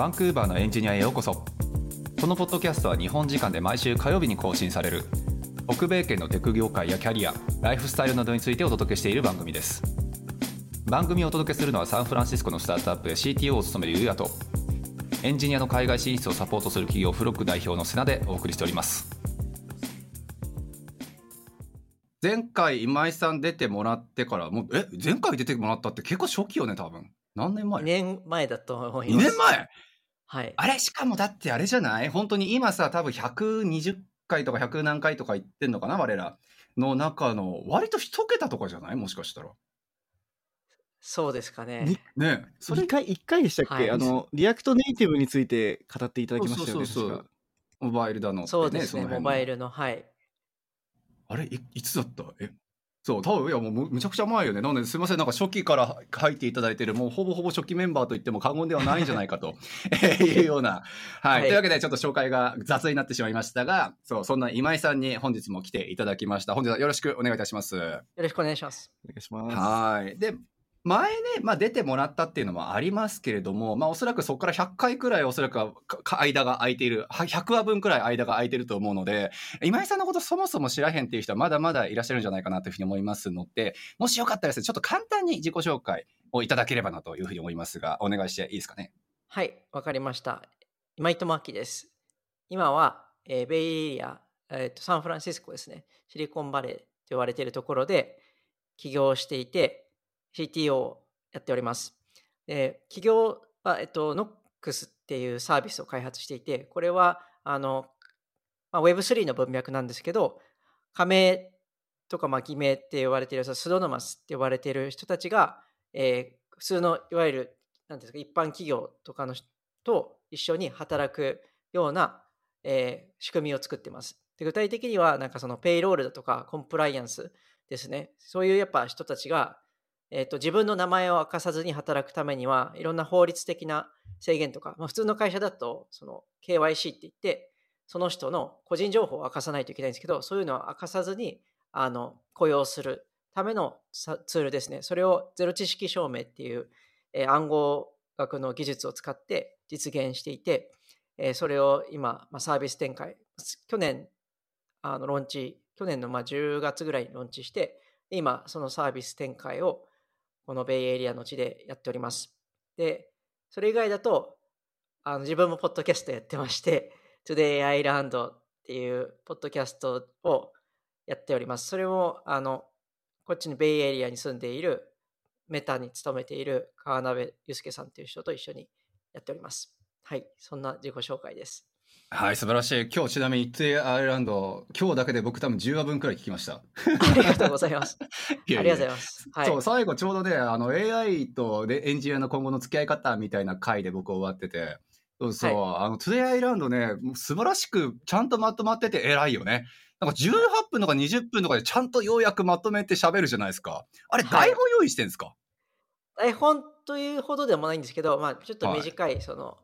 バンクーバーのエンジニアへようこそ。このポッドキャストは日本時間で毎週火曜日に更新される。北米圏のテク業界やキャリアライフスタイルなどについてお届けしている番組です。番組をお届けするのはサンフランシスコのスタートアップで CTO を務めるユうヤとエンジニアの海外進出をサポートする企業フロック代表のセナでお送りしております。前回今井さん出てもらってからもうえ前回出てもらったって結構初期よね多分。何年前 ?2 年前だと思います。2年前？はい。あれ？しかもだってあれじゃない？本当に今さ、多分120回とか100何回とか言ってんのかな？我ら。の中の割と一桁とかじゃない？もしかしたら。そうですかね。ね。それ1回、1回でしたっけ、はい、あの、 React Native について語っていただきましたよね。そうそうそうモバイルだの、ね、そうですね、モバイルの、はい。あれ？い、いつだった？え、そう、多分いやもうむちゃくちゃ前よね。なのですみません、なんか初期から入っていただいている、もうほぼほぼ初期メンバーと言っても過言ではないんじゃないかと いうような、はい、はい。というわけで、ちょっと紹介が雑になってしまいましたが、そう、そんな今井さんに本日も来ていただきました。本日はよろしくお願いいたします。よろしくお願いします。お願いします。はい。で、前ね、まあ、出てもらったっていうのもありますけれども、まあ、おそらくそこから100回くらいおそらく間が空いている、100話分くらい間が空いていると思うので、今井さんのことそもそも知らへんっていう人はまだまだいらっしゃるんじゃないかなというふうに思いますので、もしよかったらですね、ちょっと簡単に自己紹介をいただければなというふうに思いますが、お願いしていいですかね？はい、わかりました。今井智明です。今は、えー、ベイエリア、えーと、サンフランシスコですね、シリコンバレーと言われているところで起業していて、CTO やっております。で企業は、えっと、NOX っていうサービスを開発していて、これはあの、まあ、Web3 の文脈なんですけど、加盟とか、まあ、偽名って言われている、スドノマスって呼ばれている人たちが、えー、普通のいわゆるなんですか一般企業とかの人と一緒に働くような、えー、仕組みを作ってます。で具体的には、なんかそのペイロールだとかコンプライアンスですね。そういうやっぱ人たちがえーと、自分の名前を明かさずに働くためにはいろんな法律的な制限とか、まあ、普通の会社だとその KYC って言ってその人の個人情報を明かさないといけないんですけどそういうのは明かさずにあの雇用するためのツールですね。それをゼロ知識証明っていう、えー、暗号学の技術を使って実現していて、えー、それを今、まあ、サービス展開去年あのローンチ去年のまあ10月ぐらいにローンチして今そのサービス展開をこのベイエリアの地でやっております。で、それ以外だと、あの自分もポッドキャストやってまして、Today Island っていうポッドキャストをやっております。それも、あの、こっちのベイエリアに住んでいる、メタに勤めている川辺祐介さんという人と一緒にやっております。はい、そんな自己紹介です。はい、素晴らしい。今日ちなみに、イッツエアイランド、今日だけで僕多分10話分くらい聞きました。ありがとうございます。いやいやありがとうございます。はい、そう、最後ちょうどね、あの AI とでエンジニアの今後の付き合い方みたいな回で僕終わってて、そうそう、はい、あの、 Today I Learned ね、素晴らしくちゃんとまとまってて偉いよね。なんか18分とか20分とかでちゃんとようやくまとめて喋るじゃないですか。あれ、台本用意してんですか、はい、台本というほどでもないんですけど、まあ、ちょっと短い、その、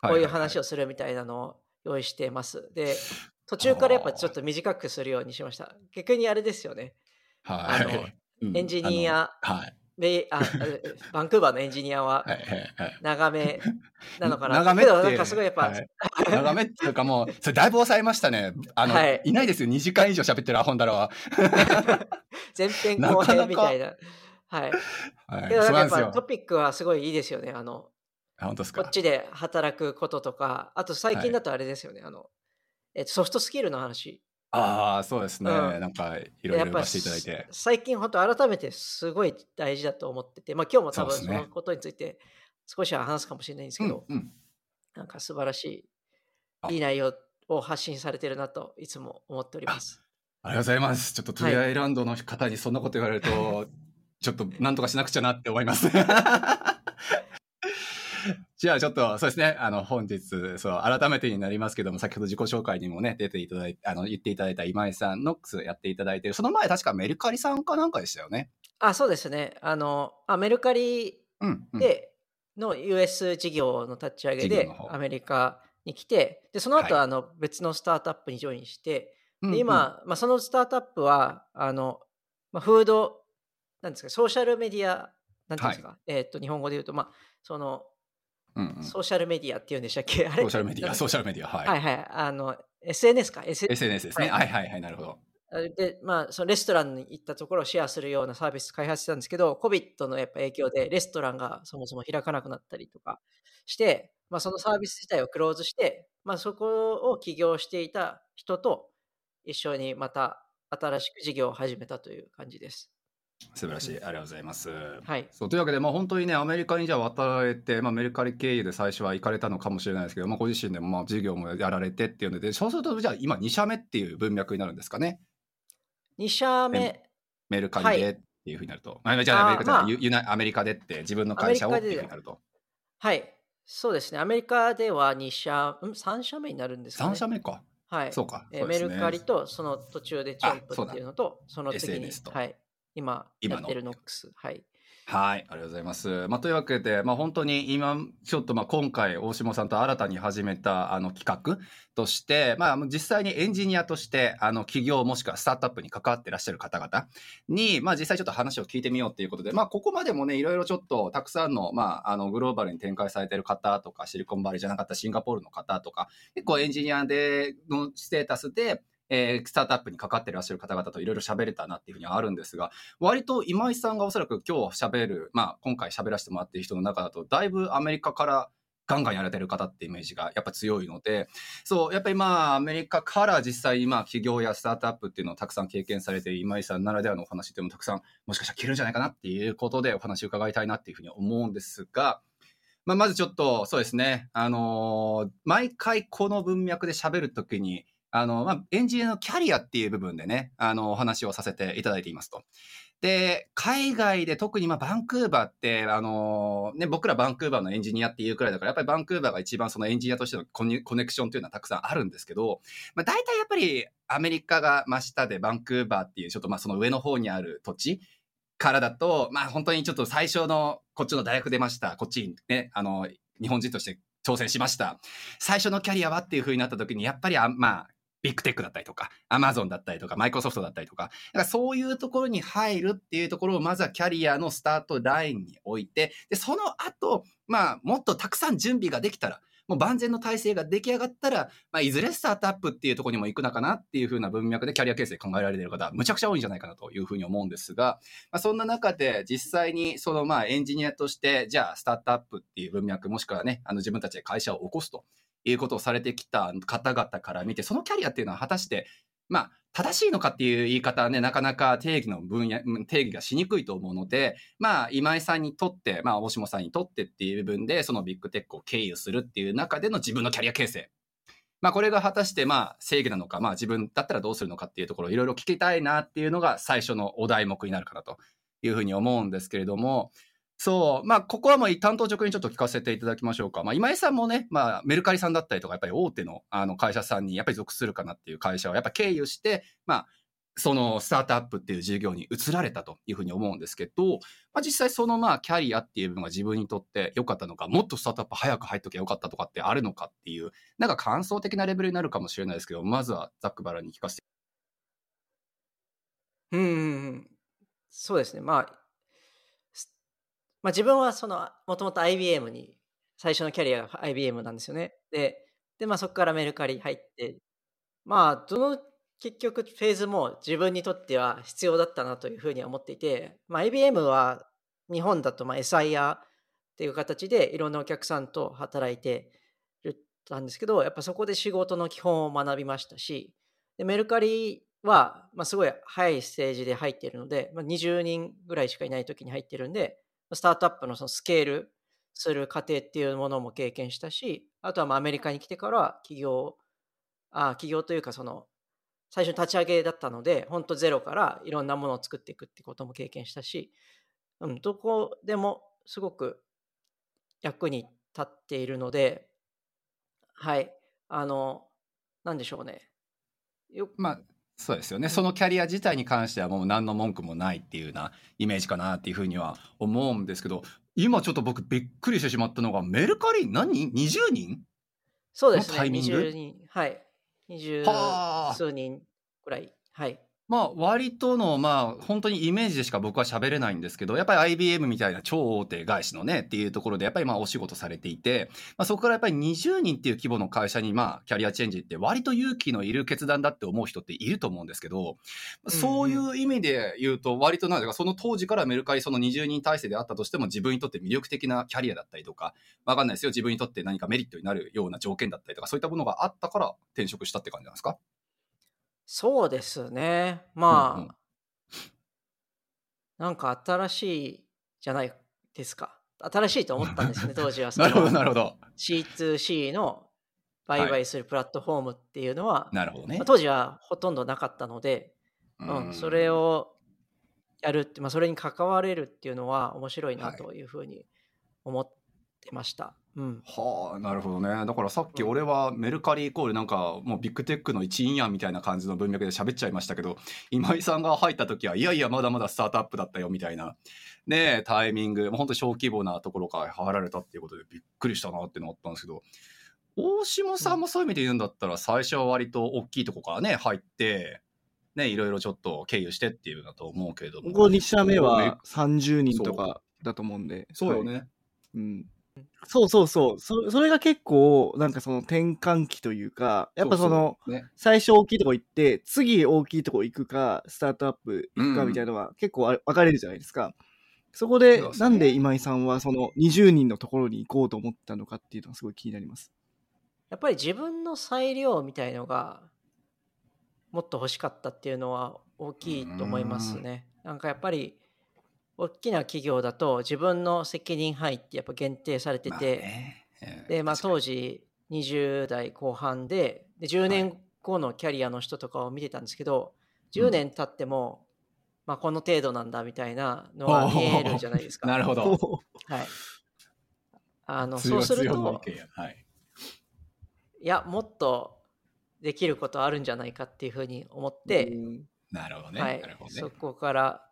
こういう話をするみたいなのを用意してます。で、途中からやっぱちょっと短くするようにしました。逆にあれですよね。はい。あの、エンジニア、はい。あ バンクーバーのエンジニアは長めなのかな。長め。なんかすごいやっぱ、はい、長めっていうかもう、それだいぶ抑えましたね。あの、はい、いないですよ。2時間以上喋ってるアホンダラは。前編後編みたいな。はい。はい、けどなんかやっぱトピックはすごいいいですよね。あの、本当ですか？こっちで働くこととか、あと最近だとあれですよね、はい、あの、えっと、ソフトスキルの話。ああ、そうですね、うん、なんかいろいろ言わせていただいて。最近本当改めてすごい大事だと思ってて、まあ今日も多分そのことについて少しは話すかもしれないんですけど、うんうん、なんか素晴らしい、いい内容を発信されてるなといつも思っております。ありがとうございます。ちょっとトゥアイランドの方にそんなこと言われると、はい、ちょっとなんとかしなくちゃなって思います。じゃあちょっと、そうですね。あの、本日、そう、改めてになりますけども、先ほど自己紹介にもね、出ていただいて、あの、言っていただいた今井さん、ノックスやっていただいてる、その前確かメルカリさんかなんかでしたよね？あ、そうですね。あの、あメルカリでの US 事業の立ち上げで、アメリカに来て、で、その後、はい、あの、別のスタートアップにジョインして、で今、まあ、そのスタートアップは、あの、まあ、フード、なんですか、ソーシャルメディア、なんていうんですか、はい、えっ、と、日本語で言うと、まあ、その、うんうんソーシャルメディアっていうんでしたっけ？あれ？ソーシャルメディア、ソーシャルメディア、はい。はいはい。あの、SNS か？S- SNS ですね。ははいはいはい、なるほど。で、まあ、そのレストランに行ったところをシェアするようなサービス開発したんですけど、COVID のやっぱ影響でレストランがそもそも開かなくなったりとかして、まあ、そのサービス自体をクローズして、まあ、そこを起業していた人と一緒にまた新しく事業を始めたという感じです。素晴らしい。ありがとうございます。はい。そうというわけで、まあ、本当にね、アメリカにじゃあ渡られて、まあ、メルカリ経由で最初は行かれたのかもしれないですけど、まあ、ご自身でもまあ事業もやられてっていうので、そうすると、じゃあ今2社目っていう文脈になるんですかね？2社目、メルカリでっていうふうになると。あじゃあ、アメリカじゃない、ユユナアメリカでって自分の会社をっていうふうになると。はい。そうですね。アメリカでは2社、ん ?3 社目になるんですかね。3社目か。はい。そうか。メルカリとその途中でチョンプっていうのと、その次に SNS と、はい、今今のやってるノックス。はい。はい、ありがとうございます。まあ、というわけで、まあ、本当に今、ちょっとまあ今回、大下さんと新たに始めたあの企画として、まあ、実際にエンジニアとして、あの企業もしくはスタートアップに関わってらっしゃる方々に、まあ、実際ちょっと話を聞いてみようということで、まあ、ここまでもね、いろいろちょっとたくさんの、まあ、あのグローバルに展開されてる方とか、シリコンバレーじゃなかったシンガポールの方とか、結構エンジニアでのステータスで、えースタートアップに関わってらっしゃる方々といろいろ喋れたなっていうふうにはあるんですが、割と今井さんがおそらく今日喋る、まあ今回喋らせてもらっている人の中だと、だいぶアメリカからガンガンやられてる方ってイメージがやっぱ強いので、そう、やっぱりまあアメリカから実際今企業やスタートアップっていうのをたくさん経験されて今井さんならではのお話っていうのもたくさんもしかしたら聞けるんじゃないかなっていうことでお話を伺いたいなっていうふうに思うんですが、まあ、まずちょっとそうですね、あのー毎回この文脈で喋るときに、あの、まあ、エンジニアのキャリアっていう部分でね、あの、お話をさせていただいていますと。で、海外で特にまあバンクーバーって、あのね、僕らバンクーバーのエンジニアっていうくらいだから、やっぱりバンクーバーが一番そのエンジニアとしてのココネクションというのはたくさんあるんですけど、まあ、大体やっぱりアメリカが真下でバンクーバーっていうちょっとまあその上の方にある土地からだと、まあ本当にちょっと最初のこっちの大学出ました、こっちにね、あの、日本人として挑戦しました。最初のキャリアはっていう風になった時に、やっぱりあ、まあ、ビッグテックだったりとか、アマゾンだったりとか、マイクロソフトだったりとか、だからそういうところに入るっていうところを、まずはキャリアのスタートラインに置いて、で、その後、まあ、もっとたくさん準備ができたら、もう万全の体制が出来上がったら、まあ、いずれスタートアップっていうところにも行くのかなっていう風な文脈でキャリア形成考えられている方むちゃくちゃ多いんじゃないかなというふうに思うんですが、まあ、そんな中で実際にそのまあエンジニアとして、じゃあスタートアップっていう文脈、もしくはね、あの自分たちで会社を起こすと。いうことをされてきた方々から見て、そのキャリアっていうのは果たして、まあ、正しいのかっていう言い方はね、なかなか定義の分野、定義がしにくいと思うので、まあ、今井さんにとって、まあ、大下さんにとってっていう部分で、そのビッグテックを経由するっていう中での自分のキャリア形成。まあ、これが果たして、まあ、正義なのか、まあ、自分だったらどうするのかっていうところをいろいろ聞きたいなっていうのが最初のお題目になるかなというふうに思うんですけれども、そう、まあ、ここはもう担当直にちょっと聞かせていただきましょうか。まあ、今井さんもね、まあ、メルカリさんだったりとか、やっぱり大手のあの会社さんにやっぱり属するかなっていう会社をやっぱ経由して、まあ、そのスタートアップっていう事業に移られたというふうに思うんですけど、まあ、実際そのまあキャリアっていう部分が自分にとって良かったのか、もっとスタートアップ早く入っときゃよかったとかってあるのかっていう、なんか感想的なレベルになるかもしれないですけど、まずはザックバラに聞かせて。うん。そうですね。まあ、まあ、自分はその、もともと IBM に、最初のキャリアが IBM なんですよね。で、でまあ、そこからメルカリ入って、まあ、どの結局フェーズも自分にとっては必要だったなというふうには思っていて、まあ、IBM は日本だとまあ SIR っていう形でいろんなお客さんと働いてるたんですけど、やっぱそこで仕事の基本を学びましたし、でメルカリは、まあ、すごい早いステージで入っているので、まあ、20人ぐらいしかいない時に入ってるんで、スタートアップのそのスケールする過程っていうものも経験したし、あとはまあアメリカに来てから起業、あ企業というかその最初に立ち上げだったので、本当ゼロからいろんなものを作っていくってことも経験したし、うん、どこでもすごく役に立っているので、はい、あの、なんでしょうね。よまあ、そうですよね。そのキャリア自体に関してはもう何の文句もないっていうようなイメージかなっていうふうには思うんですけど、今ちょっく僕びっくりしてしまったのが、メルカリ何？人 ?20 人？そうですね。のタイミング？20人、はい。20はあ数人ぐらい。はい。まあ、割との、まあ、本当にイメージでしか僕は喋れないんですけど、やっぱり IBM みたいな超大手外資のね、っていうところで、やっぱりまあ、お仕事されていて、まあ、そこからやっぱり20人っていう規模の会社に、まあ、キャリアチェンジって割と勇気のいる決断だって思う人っていると思うんですけど、そういう意味で言うと、割となんだか、その当時からメルカリその20人体制であったとしても、自分にとって魅力的なキャリアだったりとか、わかんないですよ、自分にとって何かメリットになるような条件だったりとか、そういったものがあったから転職したって感じなんですか？そうですね。まあ、うんうんなんか新しいじゃないですか。新しいと思ったんですね、当時は。なるほど、なるほど。C2C の売買するプラットフォームっていうのは、なるほどね。当時はほとんどなかったので、うん、それをやるって、まあ、それに関われるっていうのは面白いなというふうに思ってました。うん、はあなるほどね。だからさっき俺はメルカリイコールなんかもうビッグテックの一員やんみたいな感じの文脈で喋っちゃいましたけど今井さんが入った時はいやいやまだまだスタートアップだったよみたいな。ねタイミング。本当小規模なところから入られたっていうことでびっくりしたなっていうのがあったんですけど大下さんもそういう意味で言うんだったら最初は割と大きいとこからね入ってねいろいろちょっっ経由してっていうだと思うけれども。ここ2社目は30人とかだと思うんで。そうよね、はい、うんそうそうそう。そそれが結構、なんかその転換期というか、やっぱその、そうそうね、最初大きいとこ行って、次大きいとこ行くか、スタートアップ行くかみたいなのは結構分かれるじゃないですか。そこで、なんで今井さんはその20人のところに行こうと思ったのかっていうのはすごい気になります。やっぱり自分の裁量みたいのが、もっと欲しかったっていうのは大きいと思いますね。なんかやっぱり、大きな企業だと自分の責任範囲ってやっぱ限定されてて、まあね、で、まあ、当時20代後半でで10年後のキャリアの人とかを見てたんですけど、10年経っても、まあ、この程度なんだみたいなのは見えるじゃないですか。なるほど。はい。あの そうすると、はい、いやもっとできることあるんじゃないかっていうふうに思って、なるほどね。はい、ね。そこから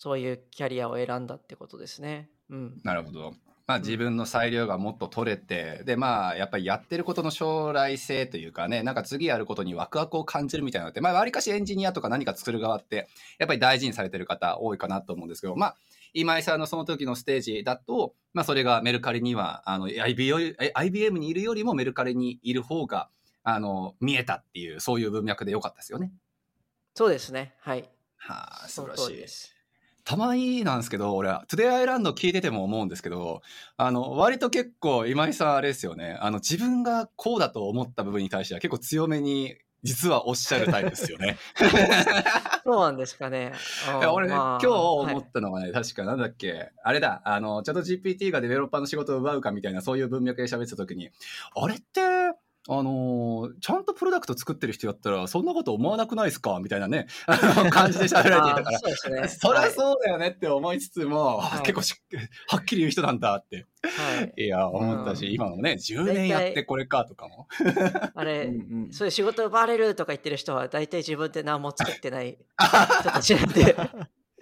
そういうキャリアを選んだってことですね。うん、なるほど。まあ、自分の裁量がもっと取れて、でまあやっぱりやってることの将来性というかねなんか次やることにワクワクを感じるみたいなのってまあわりかしエンジニアとか何か作る側ってやっぱり大事にされてる方多いかなと思うんですけどまあ今井さんのその時のステージだと、まあ、それがメルカリにはあの IBM にいるよりもメルカリにいる方があの見えたっていうそういう文脈でよかったですよね。そうですねはい。はあ素晴らしいです。たまになんですけど、俺は、 Today I Learned 聞いてても思うんですけど、あの、割と結構、今井さんあれですよね。あの、自分がこうだと思った部分に対しては結構強めに、実はおっしゃるタイプですよね。そうなんですかね。俺ね、まあ、今日思ったのはね、はい、確かなんだっけ、あれだ、あの、ちょっと GPT がデベロッパーの仕事を奪うかみたいな、そういう文脈で喋ってた時に、あれって、あのー、ちゃんとプロダクト作ってる人やったら、そんなこと思わなくないですか？みたいなね、感じで喋られていたから、そね、そりゃそうだよねって思いつつも、はい、結構しはっきり言う人なんだって、はい、いや、思ったし、うん、今のね、10年やってこれかとかも。あれ、うんうん、そういう仕事奪われるとか言ってる人は、大体自分で何も作ってない 人たちなんで。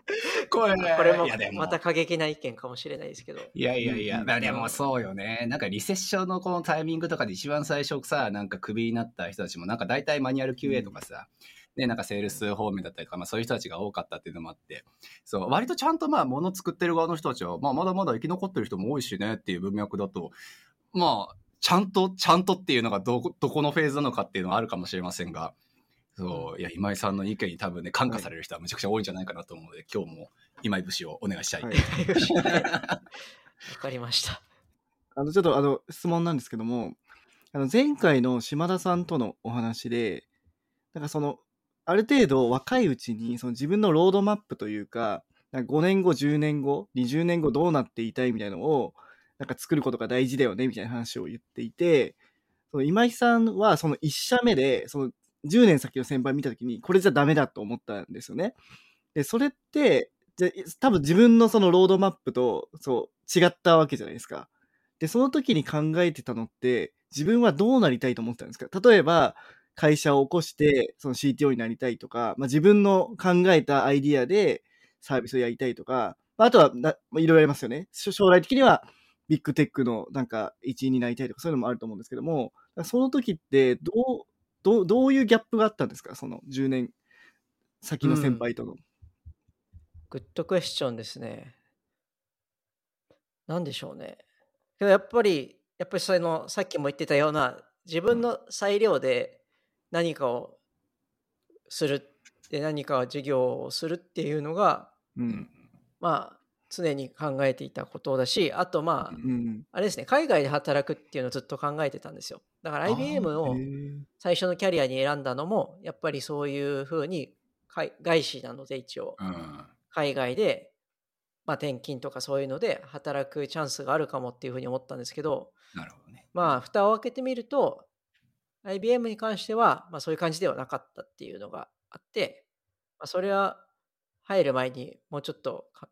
これこれもまた過激な意見かもしれないですけど。いやいやいや、でもそうよね。なんかリセッションのこのタイミングとかで一番最初さ、なんかクビになった人たちもなんか大体マニュアル QA とかさ、ね、なんかセールス方面だったりとか、まあそういう人たちが多かったっていうのもあって、そう、割とちゃんとまあ物作ってる側の人たちは、まあまだまだ生き残ってる人も多いしねっていう文脈だと、まあ、ちゃんと、ちゃんとっていうのがど、どこのフェーズなのかっていうのはあるかもしれませんが、そう、いや、今井さんの意見に多分ね、感化される人はめちゃくちゃ多いんじゃないかなと思うので、今日も今井節をお願いしたい。わ、はい、かりました。あの、ちょっとあの、質問なんですけども、あの、前回の島田さんとのお話で、なんかその、ある程度若いうちに、その自分のロードマップというか、なんか5年後、10年後、20年後どうなっていたいみたいなのを、なんか作ることが大事だよね、みたいな話を言っていて、その今井さんはその1社目で、その10年先の先輩見たときに、これじゃダメだと思ったんですよね。で、それって、じゃ多分自分のそのロードマップと、そう、違ったわけじゃないですか。で、その時に考えてたのって、自分はどうなりたいと思ってたんですか？例えば、会社を起こして、その CTO になりたいとか、まあ、自分の考えたアイディアでサービスをやりたいとか、あ、あとはな、まあ、いろいろありますよね。将来的には、ビッグテックのなんか一員になりたいとか、そういうのもあると思うんですけども、その時ってどう、どどういうギャップがあったんですか？その10年先の先輩との。グッドクエスチョンですね。なんでしょうね。けどやっぱり、やっぱりその、さっきも言ってたような、自分の裁量で何かをする、で何か授業をするっていうのが、うん。まあ、常に考えていたことだし、あとまあ、うん。あれですね、海外で働くっていうのをずっと考えてたんですよ。だから IBM へをー最初のキャリアに選んだのも、やっぱりそういうふうに、海外資なので一応、うん。海外で、まあ、転勤とかそういうので働くチャンスがあるかもっていうふうに思ったんですけど、なるほどね。まあ、蓋を開けてみると、IBM に関しては、まあ、そういう感じではなかったっていうのがあって、まあ、それは入る前にもうちょっとか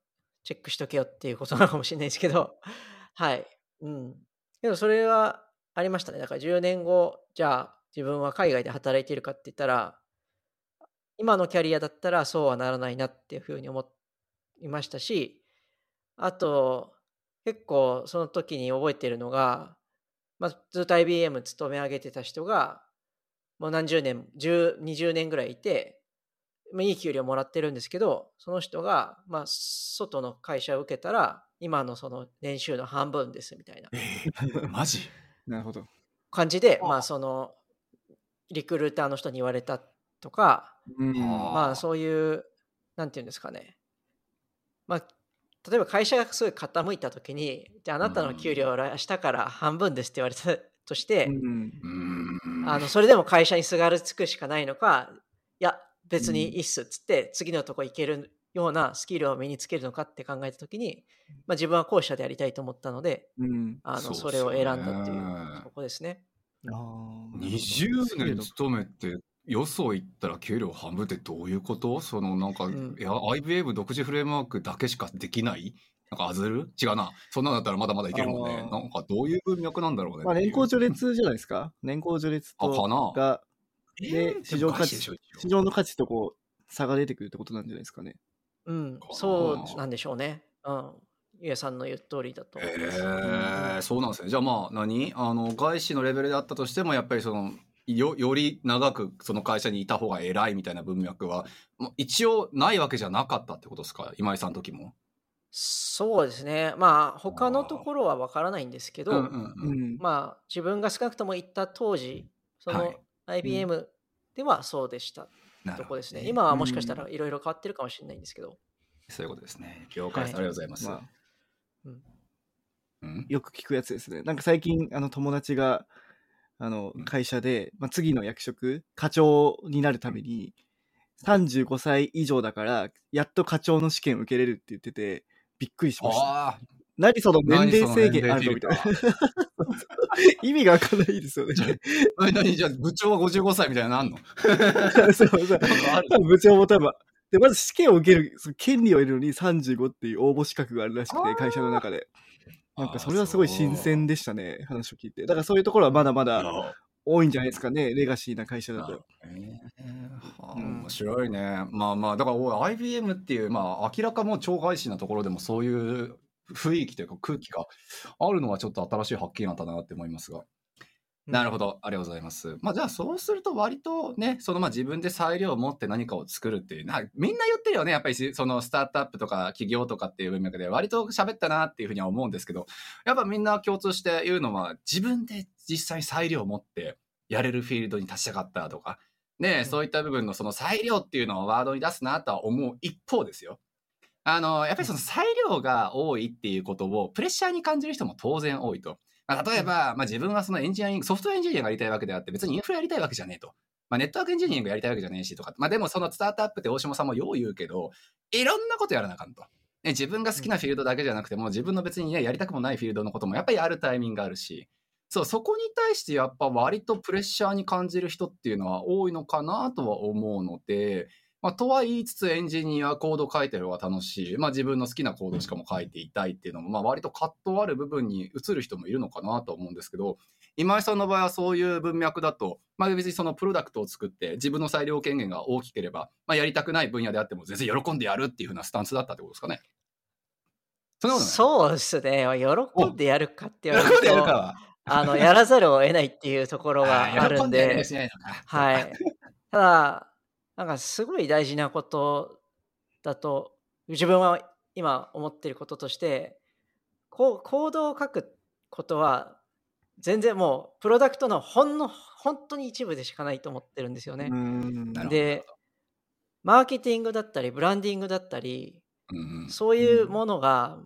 チェックしとけよっていうことなのかもしれないですけど、はい。うん。けど、それはありましたね。だから10年後、じゃあ自分は海外で働いてるかって言ったら、今のキャリアだったらそうはならないなっていうふうに思いましたし、あと、結構その時に覚えてるのが、まあ、ずっと IBM 勤め上げてた人が、もう何十年、10 20年ぐらいいて、まあ、いい給料もらってるんですけど、その人が、まあ、外の会社を受けたら、今のその年収の半分ですみたいなえー、マジ？なるほど。感じで、まあ、その、リクルーターの人に言われたとか、うん。まあそういう、なんていうんですかね。まあ、例えば会社がすごい傾いたときに、じゃああなたの給料は明日から半分ですって言われたとして。あのそれでも会社にすがるつくしかないのか、いや、別にいいっすっつって、次のとこ行けるようなスキルを身につけるのかって考えたときに、まあ、自分は後者でやりたいと思ったので、うん。あのそれを選んだっていうとこですね。あー20年勤めて、よそ行ったら給料半分ってどういうこと？そのなんか、んいや、IBM 独自フレームワークだけしかできない？なんか、アズル？違うな。そんなんだったらまだまだいけるもんね。なんか、どういう文脈なんだろうね。まあ、年功序列列じゃないですか。年功序列あ、かとなが、で市場価値市場の価値とこう、差が出てくるってことなんじゃないですかね。うんそうなんでしょうね。うん。ゆえさんの言う通りだと思います。えー、そうなんですね。じゃあまあ何？あの外資のレベルであったとしてもやっぱりそのよより長くその会社にいた方が偉いみたいな文脈は一応ないわけじゃなかったってことですか？今井さんの時も。そうですね。まあ、他のところはわからないんですけど、うんうんううんん。まあ、自分が少なくとも行った当時、そのはい IBM ではそうでしたなるほどとこですね。今はもしかしたらいろいろ変わってるかもしれないんですけど。そういうことですね。了解です、はいありがとうございます。まあ、うんよく聞くやつですね。なんか最近、あの、友達が、あのうん、会社で、まあ、次の役職、課長になるために、35歳以上だから、やっと課長の試験を受けれるって言ってて、びっくりしました。何その年齢制限あるのみたいな。意味がわかんないですよね。え何じゃあ部長は55歳みたいなのあんの？そうそう。部長も多分。で、まず試験を受ける、その権利を得るのに35っていう応募資格があるらしくて、会社の中で。なんかそれはすごい新鮮でしたね、話を聞いて。だからそういうところはまだまだ多いんじゃないですかね、レガシーな会社だと。えーはあうん面白いね。まあまあ、だから IBM っていう、まあ明らかもう超外資なところでもそういう雰囲気というか空気があるのはちょっと新しい発見だったなって思いますが。なるほど。ありがとうございます。まあじゃあそうすると割とね、そのまあ自分で裁量を持って何かを作るっていう、なみんな言ってるよね。やっぱりしそのスタートアップとか企業とかっていう文脈で割と喋ったなっていうふうには思うんですけど、やっぱみんな共通して言うのは自分で実際裁量を持ってやれるフィールドに立ちたかったとか、ね、うんそういった部分のその裁量っていうのをワードに出すなとは思う一方ですよ。あの、やっぱりその裁量が多いっていうことをプレッシャーに感じる人も当然多いと。まあ、例えば、まあ、自分はそのエンジニアリング、ソフトウェアエンジニアがやりたいわけであって、別にインフラやりたいわけじゃねえと。まあ、ネットワークエンジニアリングやりたいわけじゃねえしとか。まあ、でもそのスタートアップって大島さんもよう言うけど、いろんなことやらなあかんと。ね、自分が好きなフィールドだけじゃなくても、自分の別にね、やりたくもないフィールドのこともやっぱりあるタイミングがあるし、そう、そこに対してやっぱ割とプレッシャーに感じる人っていうのは多いのかなとは思うので、まあ、とは言いつつエンジニアコード書いてる方が楽しい、まあ、自分の好きなコードしかも書いていたいっていうのも、まあ、割と葛藤ある部分に移る人もいるのかなと思うんですけど今井さんの場合はそういう文脈だと、まあ、別にそのプロダクトを作って自分の裁量権限が大きければ、まあ、やりたくない分野であっても全然喜んでやるっていうふうなスタンスだったってことですかね。そそうですね。喜んでやるかって言われる喜んでやる。あの、やらざるを得ないっていうところがあるんあー喜んでやるでし、ないのか。はい。ただ、なんかすごい大事なことだと自分は今思ってることとしてこうコードを書くことは全然もうプロダクトのほんの本当に一部でしかないと思ってるんですよね。でマーケティングだったりブランディングだったりそういうものが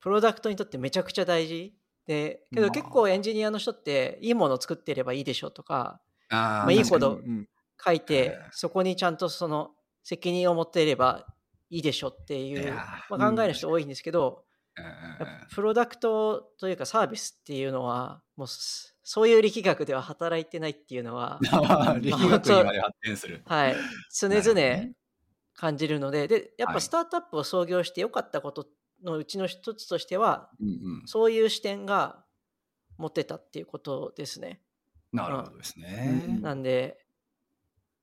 プロダクトにとってめちゃくちゃ大事でけどまあ。結構エンジニアの人っていいものを作っていればいいでしょとかまあいいほどうん書いえてえそこにちゃんとその責任を持っていればいいでしょっていうまあ、考える人多いんですけど、プロダクトというかサービスっていうのはもうそそういう力学では働いてないっていうのはうん 力学にまで発展する。はい。常々ね。感じるのででやっはい。ぱスタートアップを創業してよかったことのうちの一つとしてはうんうん。そういう視点が持てたっていうことですね。なるほどですね。うん。なんで、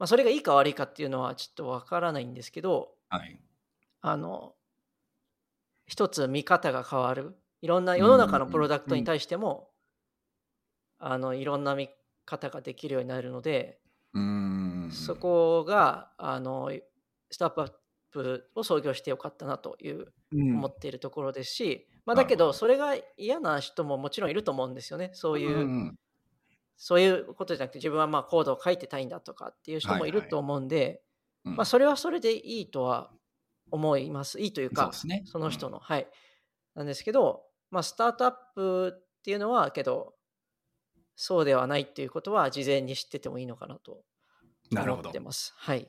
まあ、それがいいか悪いかっていうのはちょっとわからないんですけどはい。あの一つ見方が変わる。いろんな世の中のプロダクトに対しても、あのいろんな見方ができるようになるので、うーん。そこがあのスタートアップを創業してよかったなといううん。思っているところですし、まあ、だけどそれが嫌な人ももちろんいると思うんですよね。そういう、んんそういうことじゃなくて自分はまあコードを書いてたいんだとかっていう人もいると思うんで、うん。まあ、それはそれでいいとは思います。いいというかそね。その人の、はい。なんですけど、まあ、スタートアップっていうのはけどそうではないっていうことは事前に知っててもいいのかなと思って。ます。はい。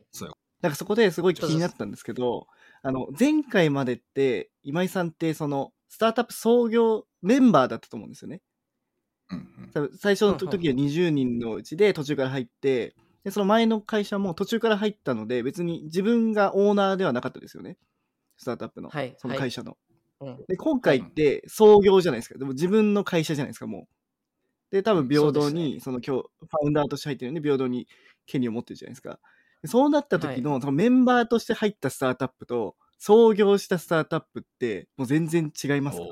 なんかそこですごい気になったんですけど、あの、前回までって、今井さんって、その、スタートアップ創業メンバーだったと思うんですよね。うん最初の時は20人のうちで途中から入って、で、その前の会社も途中から入ったので、別に自分がオーナーではなかったですよね。スタートアップの、はいその会社の。うんで、今回って創業じゃないですか。でも自分の会社じゃないですか、もう。で、多分平等に、その今日、ファウンダーとして入ってるので、平等に権利を持ってるじゃないですか。でそうなった時の、そのメンバーとして入ったスタートアップと、創業したスタートアップって、もう全然違いますか？お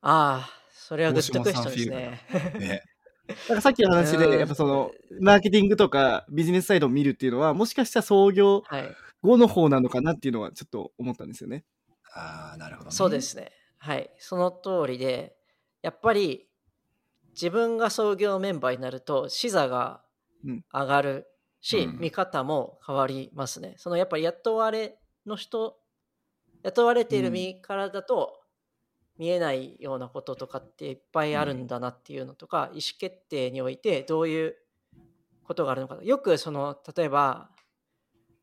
ああそれはグッですねーね なんかさっきの話うんで、やっぱその、マーケティングとかビジネスサイドを見るっていうのは、もしかしたら創業はい後の方なのかなっていうのはちょっと思ったんですよね。ああ、なるほど、ね。そうで。すね。はい。その通りで、やっぱり自分が創業メンバーになると、視座がうん上がるし、うん見方も変わりますね。そのやっぱり雇われの人、雇われている身からだと、見えないようなこととかっていっぱいあるんだなっていうのとか、意思決定においてどういうことがあるのか。よくその、例えば、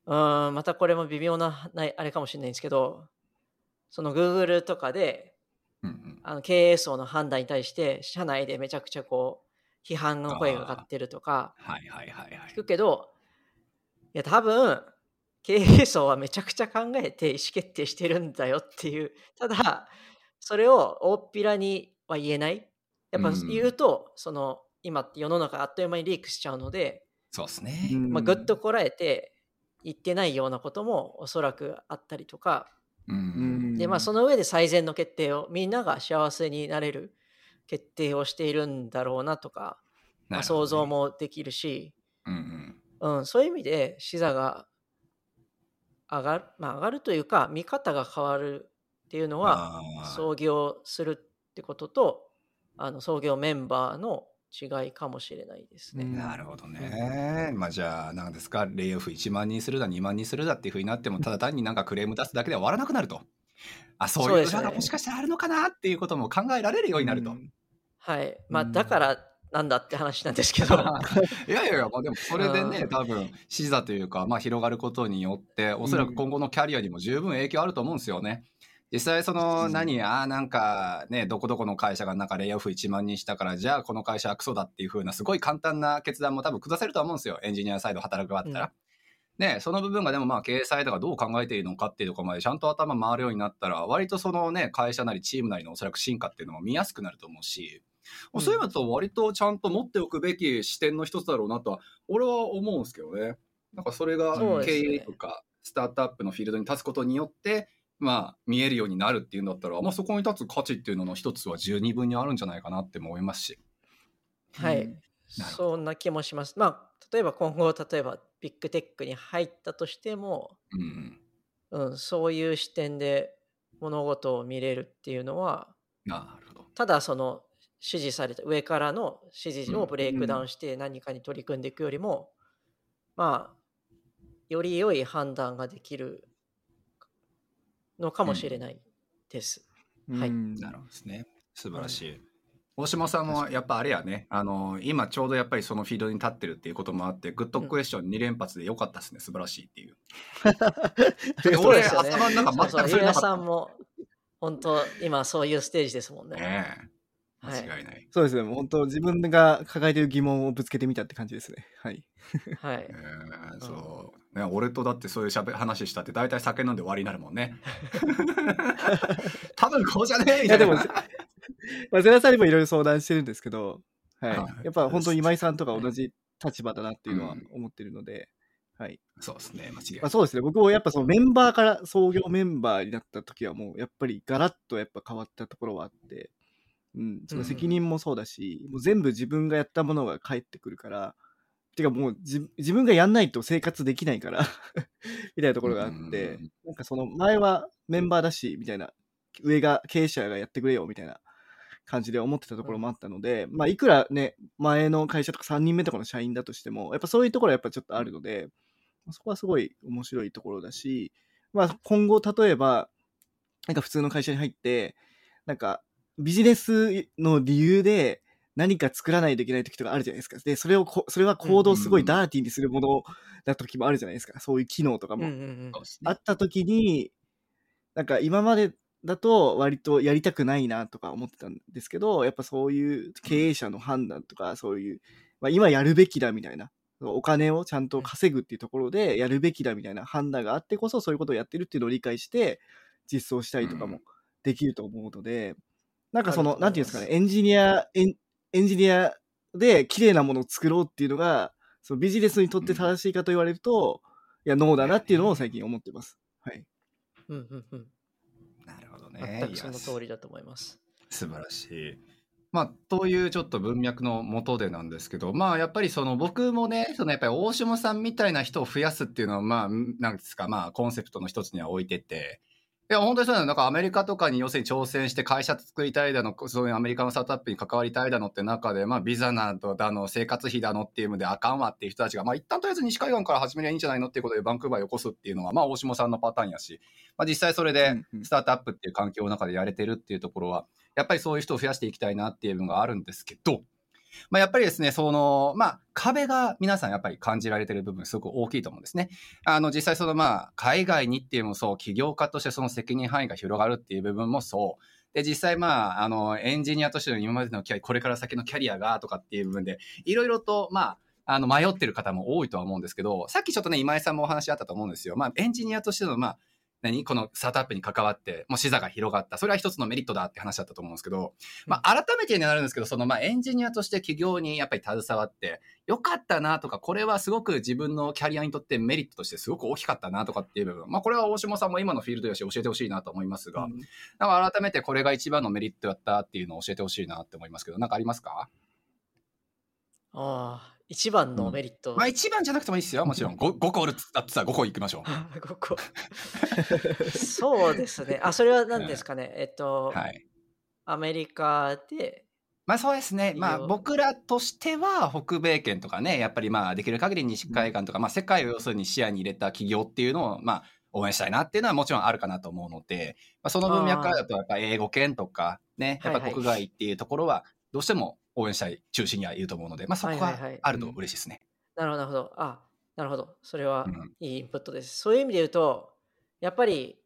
うーん、またこれも微妙な、ないあれかもしれないんですけど、その Google とかでうんうん。あの経営層の判断に対して社内でめちゃくちゃこう批判の声が上がってるとかはいはいはいはい聞。くけどいや多分経営層はめちゃくちゃ考えて意思決定してるんだよっていうただそれを大っぴらには言えないやっぱうん言うと、その今って世の中あっという間にリークしちゃうので、そうですね。まあ、ぐっとこらえて言ってないようなこともおそらくあったりとか、うん。でまあその上で最善の決定をみんなが幸せになれる決定をしているんだろうなとか、まあ、想像。もできるし、うんうん。うん、そういう意味で視座が上がる、まあ、上がるというか見方が変わるっていうのは創業するってこととあの創業メンバーの違いかもしれないですね。うんなるほどね。まあじゃあ何ですか？レイオフ1万人するだ2万人するだっていうふうになってもただ単になんかクレーム出すだけでは終わらなくなると。あそういう裏がもしかしたらあるのかなっていうことも考えられるようになると。うんはい。まあうんだからなんだって話なんですけど。いやいやいや、まあ、でもそれでねうん多分視座というか、まあ、広がることによっておそらく今後のキャリアにも十分影響あると思うんですよね。実際そのうん。何あーなんかねどこどこの会社がなんかレイオフ1万人したからじゃあこの会社はクソだっていう風なすごい簡単な決断も多分下せるとは思うんですよ。エンジニアサイド働く側だったら。ね、その部分がでもまあ経営サイドがどう考えているのかっていうところまでちゃんと頭回るようになったら割とそのね会社なりチームなりのおそらく進化っていうのも見やすくなると思うし、うん。そういうのと割とちゃんと持っておくべき視点の一つだろうなとは俺は思うんですけどね。なんかそれが経営とかスタートアップのフィールドに立つことによってまあ見えるようになるっていうんだったら、まあ、そこに立つ価値っていうのの一つは十二分にあるんじゃないかなっても思いますし。はい。うんそんな気もします。まあ、例えば今後例えばビッグテックに入ったとしても、うん。うん、そういう視点で物事を見れるっていうのはなるほど。ただその指示された上からの指示うんをブレイクダウンして何かに取り組んでいくよりも、まあより良い判断ができるのかもしれないです。はいうんなるほどですね。素晴らしい。大島さんもやっぱあれやね、あの今ちょうどやっぱりそのフィールドに立ってるっていうこともあって、グッドクエスチョン2連発で良かったですね、素晴らしいっていう。そう俺ですよね。頭の中全くそうそうそれなかさんも本当今そういうステージですもんね。ね間違いない。そうですね。もう本当自分が抱えてる疑問をぶつけてみたって感じですね。はい。はい え。ーそう、ね、俺とだってそういうしゃべ話したって大体酒飲んで終わりになるもんね。多分こうじゃね？えみいやでも、たいな。まあ、ゼラさんにもいろいろ相談してるんですけど、はい。はいやっぱ本当に今井さんとか同じ立場だなっていうのはうん思ってるので、はい。そうですね、間違いまあ、ない。そうですね。僕もやっぱそのメンバーから創業メンバーになった時はもうやっぱりガラッとやっぱ変わったところはあって、うん、その責任もそうだし、もう全部自分がやったものが返ってくるから、てかもう自自分がやんないと生活できないから みたいなところがあって、うんなんかその前はメンバーだし、みたいな、上が経営者がやってくれよみたいな感じで思ってたところもあったので、まあいくらね、前の会社とか3人目とかの社員だとしても、やっぱそういうところはやっぱちょっとあるので、そこはすごい面白いところだし、まあ今後例えば、なんか普通の会社に入って、なんかビジネスの理由で何か作らないといけない時とかあるじゃないですか。で、それをこ、それは行動をすごいダーティーにするものだ時もあるじゃないですか。そういう機能とかも。うんうんうんあった時に、なんか今までだと割とやりたくないなとか思ってたんですけど、やっぱそういう経営者の判断とか、そういう、まあ、今やるべきだみたいな、お金をちゃんと稼ぐっていうところでやるべきだみたいな判断があってこそ、そういうことをやってるっていうのを理解して、実装したりとかもできると思うので、なんかその、なんていうんですかね、エンジニア、エンエンジニアで綺麗なものを作ろうっていうのが、そのビジネスにとって正しいかと言われると、いや、ノーだなっていうのを最近思ってます。はい。うんうんうんなるほどね。全くその通りだと思います。素晴らしい。まあ、というちょっと文脈のもとでなんですけど、まあ、やっぱりその僕もね、そのやっぱり大下さんみたいな人を増やすっていうのは、まあ、なんですか、まあ、コンセプトの一つには置いてて、いや、本当にそうなの。なんかアメリカとかに要するに挑戦して会社作りたいだの、そういうアメリカのスタートアップに関わりたいだのって中で、まあ、ビザなどだの、生活費だのっていうのであかんわっていう人たちが、まあ、一旦とりあえず西海岸から始めりゃいいんじゃないのっていうことでバンクーバーに起こすっていうのは、まあ、大下さんのパターンやし、まあ、実際それでスタートアップっていう環境の中でやれてるっていうところは、やっぱりそういう人を増やしていきたいなっていうのがあるんですけど、まあ、やっぱりですね、その、まあ、壁が皆さんやっぱり感じられてる部分すごく大きいと思うんですね。あの、実際その、まあ、海外にっていうのもそう、起業家としてその責任範囲が広がるっていう部分もそう。で、実際まあ、あの、エンジニアとしての今までのキャリアこれから先のキャリアがとかっていう部分で、いろいろと、まあ、あの、迷ってる方も多いとは思うんですけど、さっきちょっとね、今井さんもお話あったと思うんですよ。まあ、エンジニアとしての、まあ、何？このスタートアップに関わって、もう視座が広がった。それは一つのメリットだって話だったと思うんですけど、まあ、改めてになるんですけど、その、まあ、エンジニアとして企業にやっぱり携わって、よかったなとか、これはすごく自分のキャリアにとってメリットとしてすごく大きかったなとかっていう部分。まあ、これは大下さんも今のフィールドよし教えてほしいなと思いますが、うん。か改めてこれが一番のメリットだったっていうのを教えてほしいなって思いますけど、なんかありますか？ああ、一番のメリット。まあ、一番じゃなくてもいいですよ。もちろん。5, 5個あるっつったってさ、5個いきましょう。ここそうですね。あ、それは何ですかね。えっと、はい。アメリカで、まあそうですね。まあ僕らとしては北米圏とかね、やっぱりまあできる限り西海岸とか、まあ世界を要するに視野に入れた企業っていうのをまあ応援したいなっていうのはもちろんあるかなと思うので、まあ、その文脈からだとやっぱ英語圏とかね、やっぱ国外っていうところはどうしても応援したい中心にはいると思うので、まあそこはあると嬉しいですね。なるほど、なるほど。あ、なるほど。それはうんいいインプットです。そういう意味で言うと、やっぱり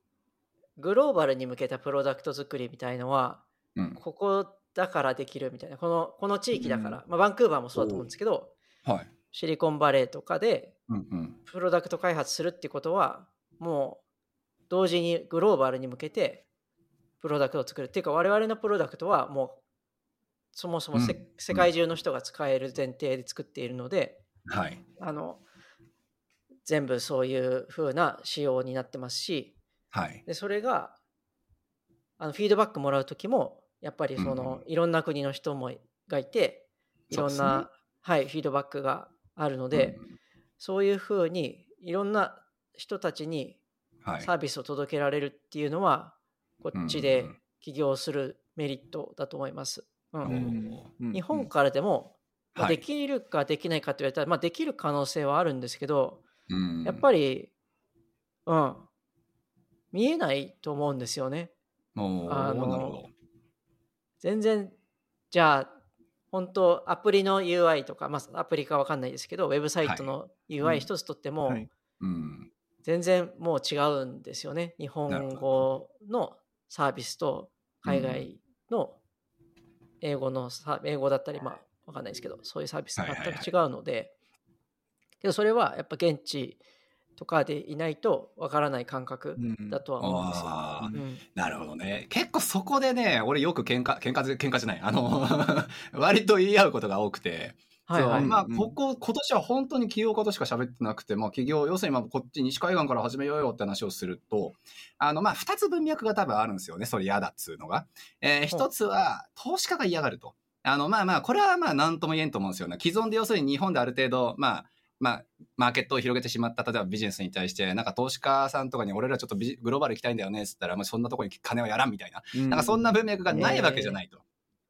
グローバルに向けたプロダクト作りみたいのは、うん。ここだからできるみたいな、このこの地域だから、まあ、バンクーバーもそうだと思うんですけど、はい。シリコンバレーとかでうんうん。プロダクト開発するってことは、もう同時にグローバルに向けてプロダクトを作る。っていうか、我々のプロダクトはもうそもそもせ、うん。世界中の人が使える前提で作っているので、はい。あの全部そういう風な仕様になってますし、はい。でそれがあのフィードバックもらう時もやっぱりその、うんいろんな国の人もがいていろんそうですね。な、はい、フィードバックがあるので、そういうふうにいろんな人たちにはい。サービスを届けられるっていうのは、こっちで起業するメリットだと思います。うん。日本からでも、できるかできないかって言われたら、まあ、できる可能性はあるんですけど、うん。やっぱり、うん、見えないと思うんですよね。あの。全然、じゃあ、本当アプリの UI とか、まあ、アプリかわかんないですけど、ウェブサイトのうん。UI 一つとっても、はい。うん。全然もう違うんですよね。日本語のサービスと海外の英語のサ英語だったり、まあわかんないですけど、そういうサービス全く違うので、けどそれはやっぱ現地とかでいないとわからない感覚うんだとは思うんですよ。うんなるほどね。結構そこでね、俺よく喧嘩、喧嘩ぜ、喧嘩じゃない。あの、割と言い合うことが多くて。はいはい。そうまあ、うんここ、今年は本当に起業家としか喋ってなくて、まあ、企業、要するに、まあ、こっち西海岸から始めようよって話をすると、あの、まあ、二つ文脈が多分あるんですよね。それ嫌だっつうのが。えー一つは、投資家が嫌がると。あの、まあまあ、これはまあ、なんとも言えんと思うんですよね。既存で要するに日本である程度、まあ、まあ、マーケットを広げてしまった、例えばビジネスに対して、なんか投資家さんとかに、俺らちょっとビジグローバル行きたいんだよね、っつったら、まあ、そんなとこに金はやらんみたいな。なんかそんな文脈がないわけじゃないと。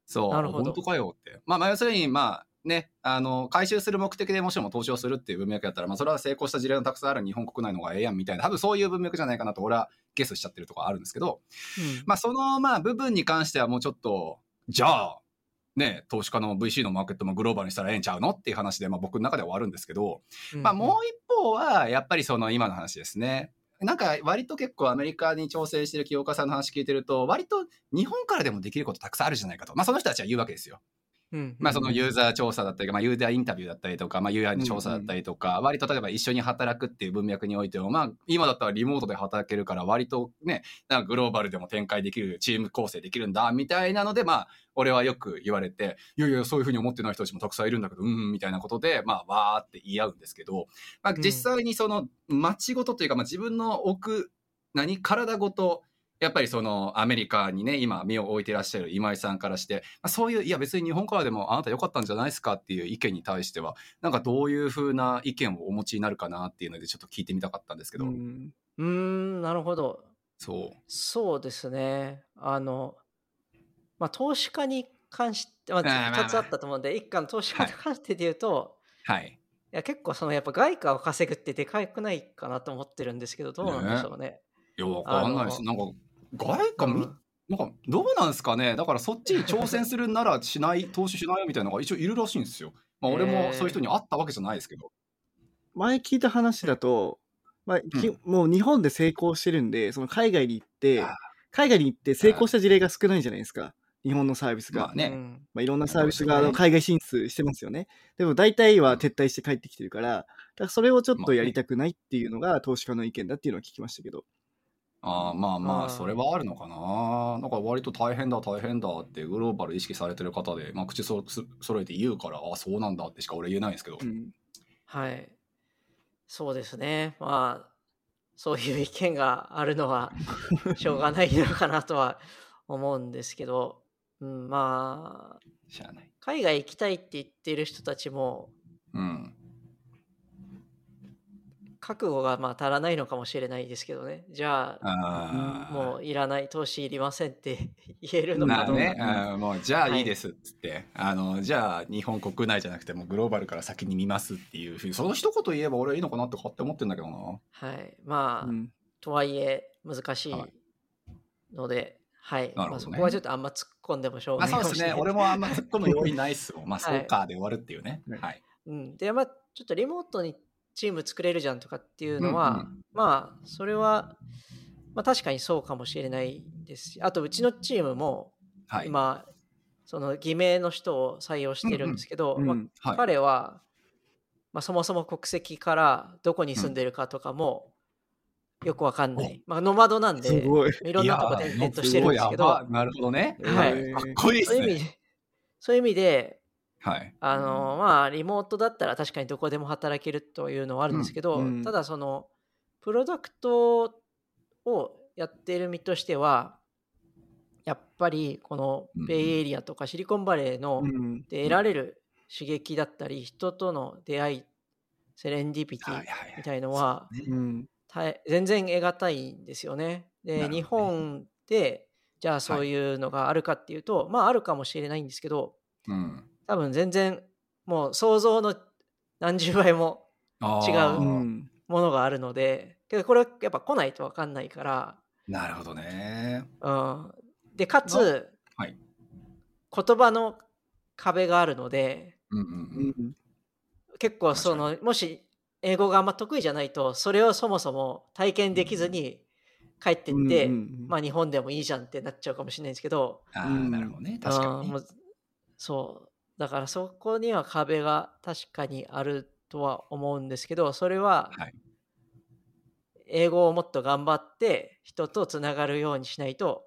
そう。なるほど本当かよって。まあ、まあ、要するに、まあ、ね、あの、回収する目的でもしも投資をするっていう文脈やったら、まあ、それは成功した事例のたくさんある日本国内の方がええやんみたいな、多分そういう文脈じゃないかなと、俺はゲスしちゃってるところあるんですけど、うんまあ、その、まあ、部分に関してはもうちょっと、じゃあ、ね、投資家の VC のマーケットもグローバルにしたらええんちゃうのっていう話で、まあ、僕の中では終わるんですけど、うんまあ、もう一方は、やっぱりその今の話ですね。なんか割と結構アメリカに挑戦してる清岡さんの話聞いてると、割と日本からでもできることたくさんあるじゃないかと。まあその人たちは言うわけですよ。うん。まあそのユーザー調査だったり、まあユーザーインタビューだったりとか、まあ UI の調査だったりとか、割と例えば一緒に働くっていう文脈においても、まあ今だったらリモートで働けるから割とね、なんかグローバルでも展開できる、チーム構成できるんだ、みたいなので、まあ俺はよく言われて、いやいや、そういうふうに思ってない人たちもたくさんいるんだけど、うん、うんみたいなことで、まあわーって言い合うんですけど、まあうん。実際にその街ごとというか、まあ自分の置く、何体ごと、やっぱりそのアメリカにね、今身を置いていらっしゃる今井さんからして、まあ、そういう、いや別に日本からでもあなた良かったんじゃないですかっていう意見に対しては、なんかどういうふうな意見をお持ちになるかなっていうのでちょっと聞いてみたかったんですけど、うんうーん、なるほど。そう。そうですね。あの、まあ、投資家に関して、まあ、あーまあまあ2つあったと思うんで、一家の投資家に関してで言うと、はい。い、や結構そのやっぱ外貨を稼ぐってでかくないかなと思ってるんですけど、どうなんでしょうね。いや、わかんないです。あなんか、外貨み、うんなんか、どうなんですかね？だからそっちに挑戦するならしない、投資しないみたいなのが一応いるらしいんですよ。まあ俺もそういう人に会ったわけじゃないですけど。前聞いた話だと、まあきうもう日本で成功してるんで、その海外に行って海外に行って成功した事例が少ないじゃないですか。日本のサービスが。まあねうんまあ、いろんなサービスが海外進出してますよね。でも大体は撤退して帰ってきてるから、だからそれをちょっとやりたくないっていうのが投資家の意見だっていうのは聞きましたけど。ああまあまあそれはあるのかな。なんか割と大変だ大変だってグローバル意識されてる方で、まあ、口そそ揃えて言うからあそうなんだってしか俺言えないんですけど、うん。はい。そうですね。まあ、そういう意見があるのは しょうがないのかなとは思うんですけど、うん、まあ、しゃあない。海外行きたいって言ってる人たちも、うん覚悟がまあ足らないのかもしれないですけどね。じゃあ、ああもういらない、投資いりませんって 言えるのかどうか。なね、うん。もうじゃあはいいい。ですっつって、あのじゃあ日本国内じゃなくてもうグローバルから先に見ますっていうふうにその一言言えば俺はいいのかなって勝手に思ってんだけどな。はい。まあ、うん。とはいえ難しいはい。ので、はい。なるほどね。まあ、そこはちょっとあんま突っ込んでもしょうまがないかもしれない。あそうですね俺もあんま突っ込む要因ないっすもんまあ はい。そうかで終わるっていうね。はいはい。うん、で、まあ、ちょっとリモートにチーム作れるじゃんとかっていうのは、うんうんまあ、それは、まあ、確かにそうかもしれないですし、あと、うちのチームも、はい今、その偽名の人を採用してるんですけど、まあうんうんはい彼は、まあ、そもそも国籍からどこに住んでるかとかもよくわかんない。まあ、ノマドなんで、い。いろんなとこいやー転々としてるんですけど、なるほどね。はいはい。かっこいいね。そういう意味で、そういう意味で、はい。あのまあリモートだったら確かにどこでも働けるというのはあるんですけど、うん。うん。ただそのプロダクトをやっている身としてはやっぱりこのうん。ベイエリアとかシリコンバレーのうん。で得られる刺激だったり人との出会いっセレンディピティみたいのは、全然得難いんですよね。で、日本でじゃあそういうのがあるかっていうと、まああるかもしれないんですけど、うん。多分全然もう想像の何十倍も違ううん。ものがあるので、けどこれやっぱ来ないと分かんないから、なるほどね。うん、で、かつ、はい言葉の壁があるので、うんうんううん。ん。結構その、もし英語があんま得意じゃないと、それをそもそも体験できずに帰ってって、うんうんうんまあ日本でもいいじゃんってなっちゃうかもしれないんですけど、ああ、うんなるほどね。確かにそう。だからそこには壁が確かにあるとは思うんですけど、それははい英語をもっと頑張って人とつながるようにしないと、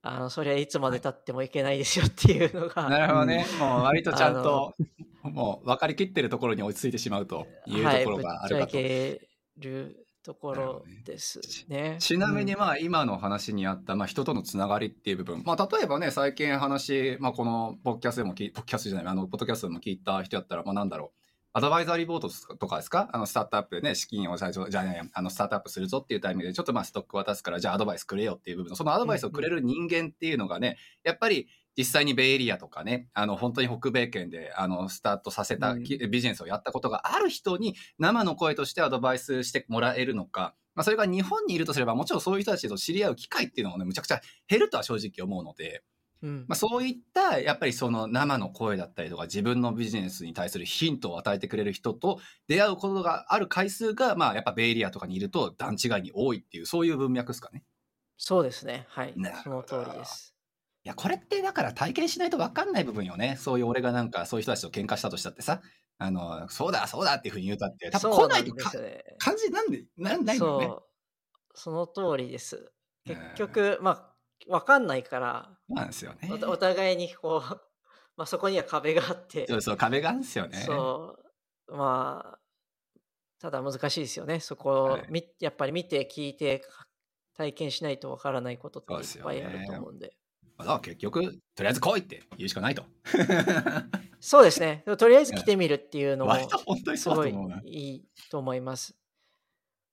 あのそれはいつまでたってもいけないですよっていうのが、なるほどね。もう割とちゃんと、もう分かりきってるところに落ち着いてしまうというところがあるかと。はい、ぶっちゃけるところですね。ちなみにまあ今の話にあったまあ人とのつながりっていう部分、まあ、例えばね最近話、まあ、このポッキャスでもポッキャスじゃないあのポッドキャストでも聞いた人やったらまあなんだろう。アドバイザリーボードとかですか？あのスタートアップでね資金を最初じゃあねあのスタートアップするぞっていうタイミングでちょっとまあストック渡すからじゃあアドバイスくれよっていう部分。そのアドバイスをくれる人間っていうのがねやっぱり実際にベイエリアとかね、あの、本当に北米圏で、あの、スタートさせたうんきビジネスをやったことがある人に、生の声としてアドバイスしてもらえるのか、まあ、それが日本にいるとすれば、もちろんそういう人たちと知り合う機会っていうのもね、むちゃくちゃ減るとは正直思うので、うんまあ、そういった、やっぱりその生の声だったりとか、自分のビジネスに対するヒントを与えてくれる人と出会うことがある回数が、まあ、やっぱベイエリアとかにいると段違いに多いっていう、そういう文脈ですかね。そうですね。はい。その通りです。いや、これってだから体験しないと分かんない部分よね。そういう俺がなんかそういう人たちと喧嘩したとしたってさ、あの、そうだ、そうだっていうふうに言うたって、多分来ないとかね。感じなんで、なんないのよね。そう。その通りです。結うん局、まあ、わかんないから、なんですよね。おお互いにこう、まあそこには壁があって、そうそう、壁があるんですよね。そう、まあ、ただ難しいですよね。そこをはいみ、やっぱり見て聞いて体験しないとわからないことっていっぱいあると思うんで。結局、とりあえず来いって言うしかないと。そうですね。とりあえず来てみるっていうのも割と本当にすごい。いいと思います。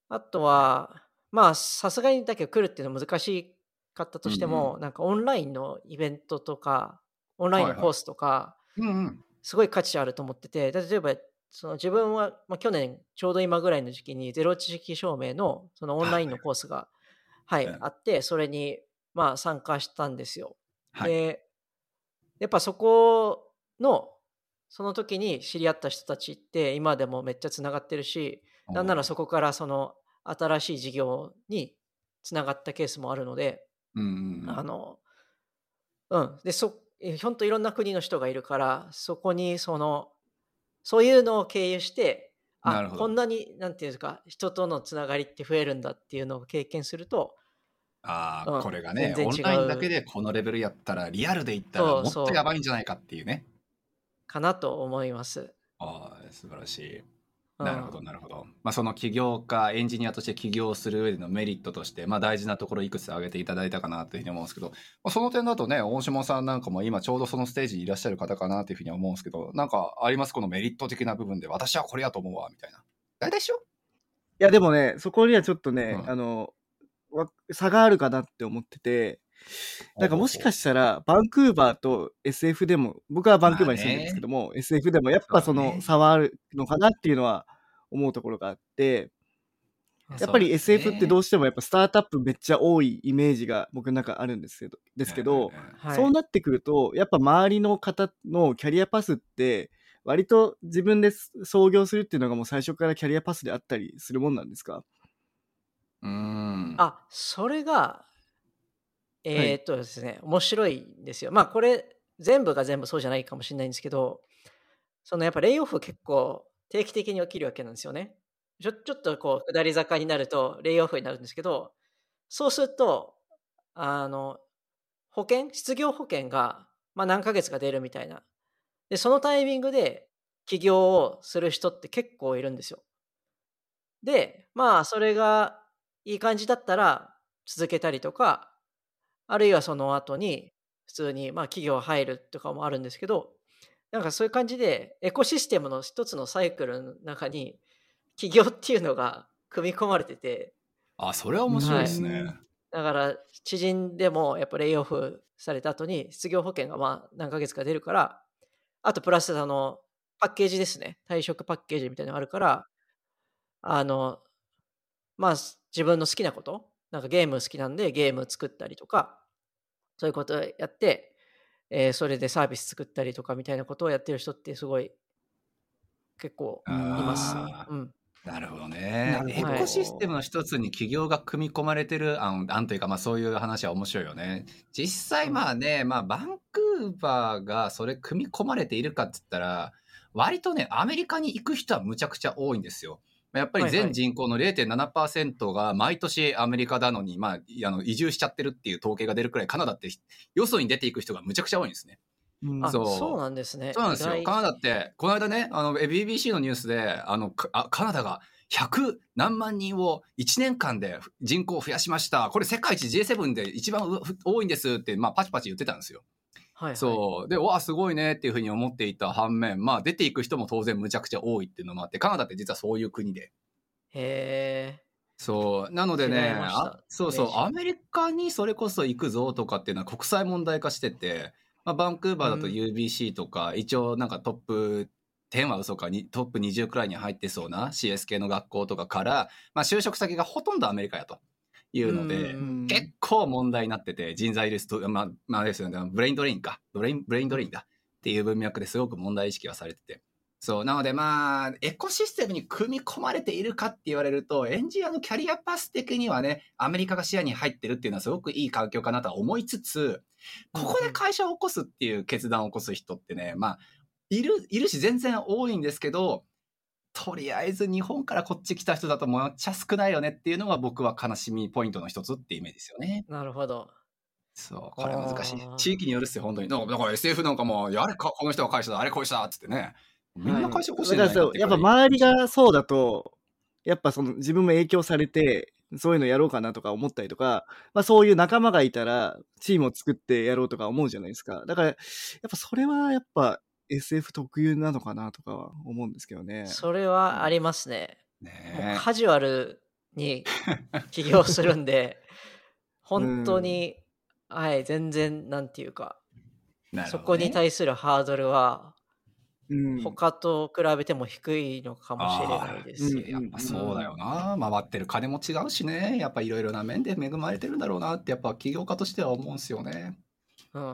あとは、まあ、さすがにだけど来るっていうのは難しかったとしても、うんなんかオンラインのイベントとか、オンラインのコースとか、うんうん。すごい価値あると思ってて、例えば、その自分は、まあ、去年ちょうど今ぐらいの時期にゼロ知識証明のそのオンラインのコースが、はい、うんあって、それにまあ参加したんですよ。はい。で、やっぱそこの、その時に知り合った人たちって今でもめっちゃつながってるし、なんならそこからその新しい事業につながったケースもあるので。あの、うん。で、そ、えほんといろんな国の人がいるから、そこにその、そういうのを経由して、あこんなに、なんていうんですか、人とのつながりって増えるんだっていうのを経験すると、ああ、うんこれがね、全然違うオンラインだけでこのレベルやったら、リアルで言ったらもっそうそうとやばいんじゃないかっていうね。かなと思います。ああ、素晴らしい。うんなるほど、なるほど。まあ、その起業家、エンジニアとして起業する上でのメリットとして、まあ、大事なところいくつ挙げていただいたかなというふうに思うんですけど、まあ、その点だとね、大下さんなんかも今ちょうどそのステージにいらっしゃる方かなというふうに思うんですけど、なんかあります？このメリット的な部分で、私はこれやと思うわ、みたいな。大体一緒？いや、でもね、そこにはちょっとね、うんあの、わ差があるかなって思ってて、なんかもしかしたら、バンクーバーと SF でも、僕はバンクーバーに住んでるんですけども、SF でもやっぱその差はあるのかなっていうのは思うところがあって、やっぱり SF ってどうしてもやっぱスタートアップめっちゃ多いイメージが僕の中あるんですけど、ですけど、はい。そうなってくると、やっぱ周りの方のキャリアパスって、割と自分で創業するっていうのがもう最初からキャリアパスであったりするもんなんですか？うーん。あ、それが、えーっとですね、面白いんですよ。まあ、これ、全部が全部そうじゃないかもしれないんですけど、そのやっぱレイオフ結構定期的に起きるわけなんですよね。ちょちょっとこう、下り坂になると、レイオフになるんですけど、そうすると、あの、保険、失業保険が、まあ何ヶ月か出るみたいな。で、そのタイミングで起業をする人って結構いるんですよ。で、まあ、それがいい感じだったら続けたりとか、あるいはその後に普通に、まあ、企業入るとかもあるんですけど、なんかそういう感じで、エコシステムの一つのサイクルの中に、起業っていうのが組み込まれてて、あ、それは面白いですね。はいだから知人でもやっぱレイオフされた後に失業保険がまあ何ヶ月か出るから、あとプラスあのパッケージですね。退職パッケージみたいなのがあるから、あの、まあ自分の好きなこと、なんかゲーム好きなんでゲーム作ったりとか、そういうことをやって、えーそれでサービス作ったりとかみたいなことをやってる人ってすごい結構いますうん。なるほどねエコシステムの一つに企業が組み込まれてる案案というか、まあそういう話は面白いよね。実際まあね、まあバンクーバーがそれ組み込まれているかって言ったら、割とね、アメリカに行く人はむちゃくちゃ多いんですよ。やっぱり全人口の0.7%が毎年アメリカなのに、まあ、あの移住しちゃってるっていう統計が出るくらいカナダってよそに出ていく人がむちゃくちゃ多いんですね。うんあ、そうそうなんですね。そうなんですよ。カナダって、この間ね、あの、え BBC のニュースで、あの、かあカナダが100何万人を1年間で人口を増やしました。これ世界一 J7 で一番う多いんですって、まあ、パチパチ言ってたんですよ。はいはい、そう。で、わあ、すごいねっていうふうに思っていた反面、まあ、出ていく人も当然むちゃくちゃ多いっていうのもあって、カナダって実はそういう国で。へえ。そう。なのでね、そうそうアメリカにそれこそ行くぞとかっていうのは国際問題化してて、まあ、バンクーバーだとうん UBC とか、一応なんかトップ10は嘘かに、トップ20くらいに入ってそうな CS 系の学校とかから、まあ、就職先がほとんどアメリカやというので、うん結構問題になってて、人材リスト、まあ、まあですよね、 brain drain か。 brain、brain drain だ。っていう文脈ですごく問題意識はされてて。そう。なのでまあ、エコシステムに組み込まれているかって言われると、エンジニアのキャリアパス的にはね、アメリカが視野に入ってるっていうのはすごくいい環境かなとは思いつつ、ここで会社を起こすっていう決断を起こす人ってね、まあ、いる、いるし全然多いんですけど、とりあえず日本からこっち来た人だともっちゃ少ないよねっていうのが僕は悲しみポイントの一つっていうイメージですよね。なるほど。そう、これは難しい。地域によるっすよ、本当に。だから SF なんかも、あれか、この人が会社だ、あれこいつだっつってね。みんな会社起こしいかって、そうやっぱ周りがそうだと、やっぱその自分も影響されて、そういうのやろうかなとか思ったりとか、まあそういう仲間がいたら、チームを作ってやろうとか思うじゃないですか。だから、やっぱそれはやっぱ SF 特有なのかなとかは思うんですけどね。それはありますね。もねうカジュアルに起業するんで、本当に、はい、全然、なんていうか、ね。こに対するハードルは、うん。他と比べても低いのかもしれないです。やっぱそうだよな、回ってる金も違うしね。やっぱいろいろな面で恵まれてるんだろうなってやっぱ起業家としては思うんですよね。うん、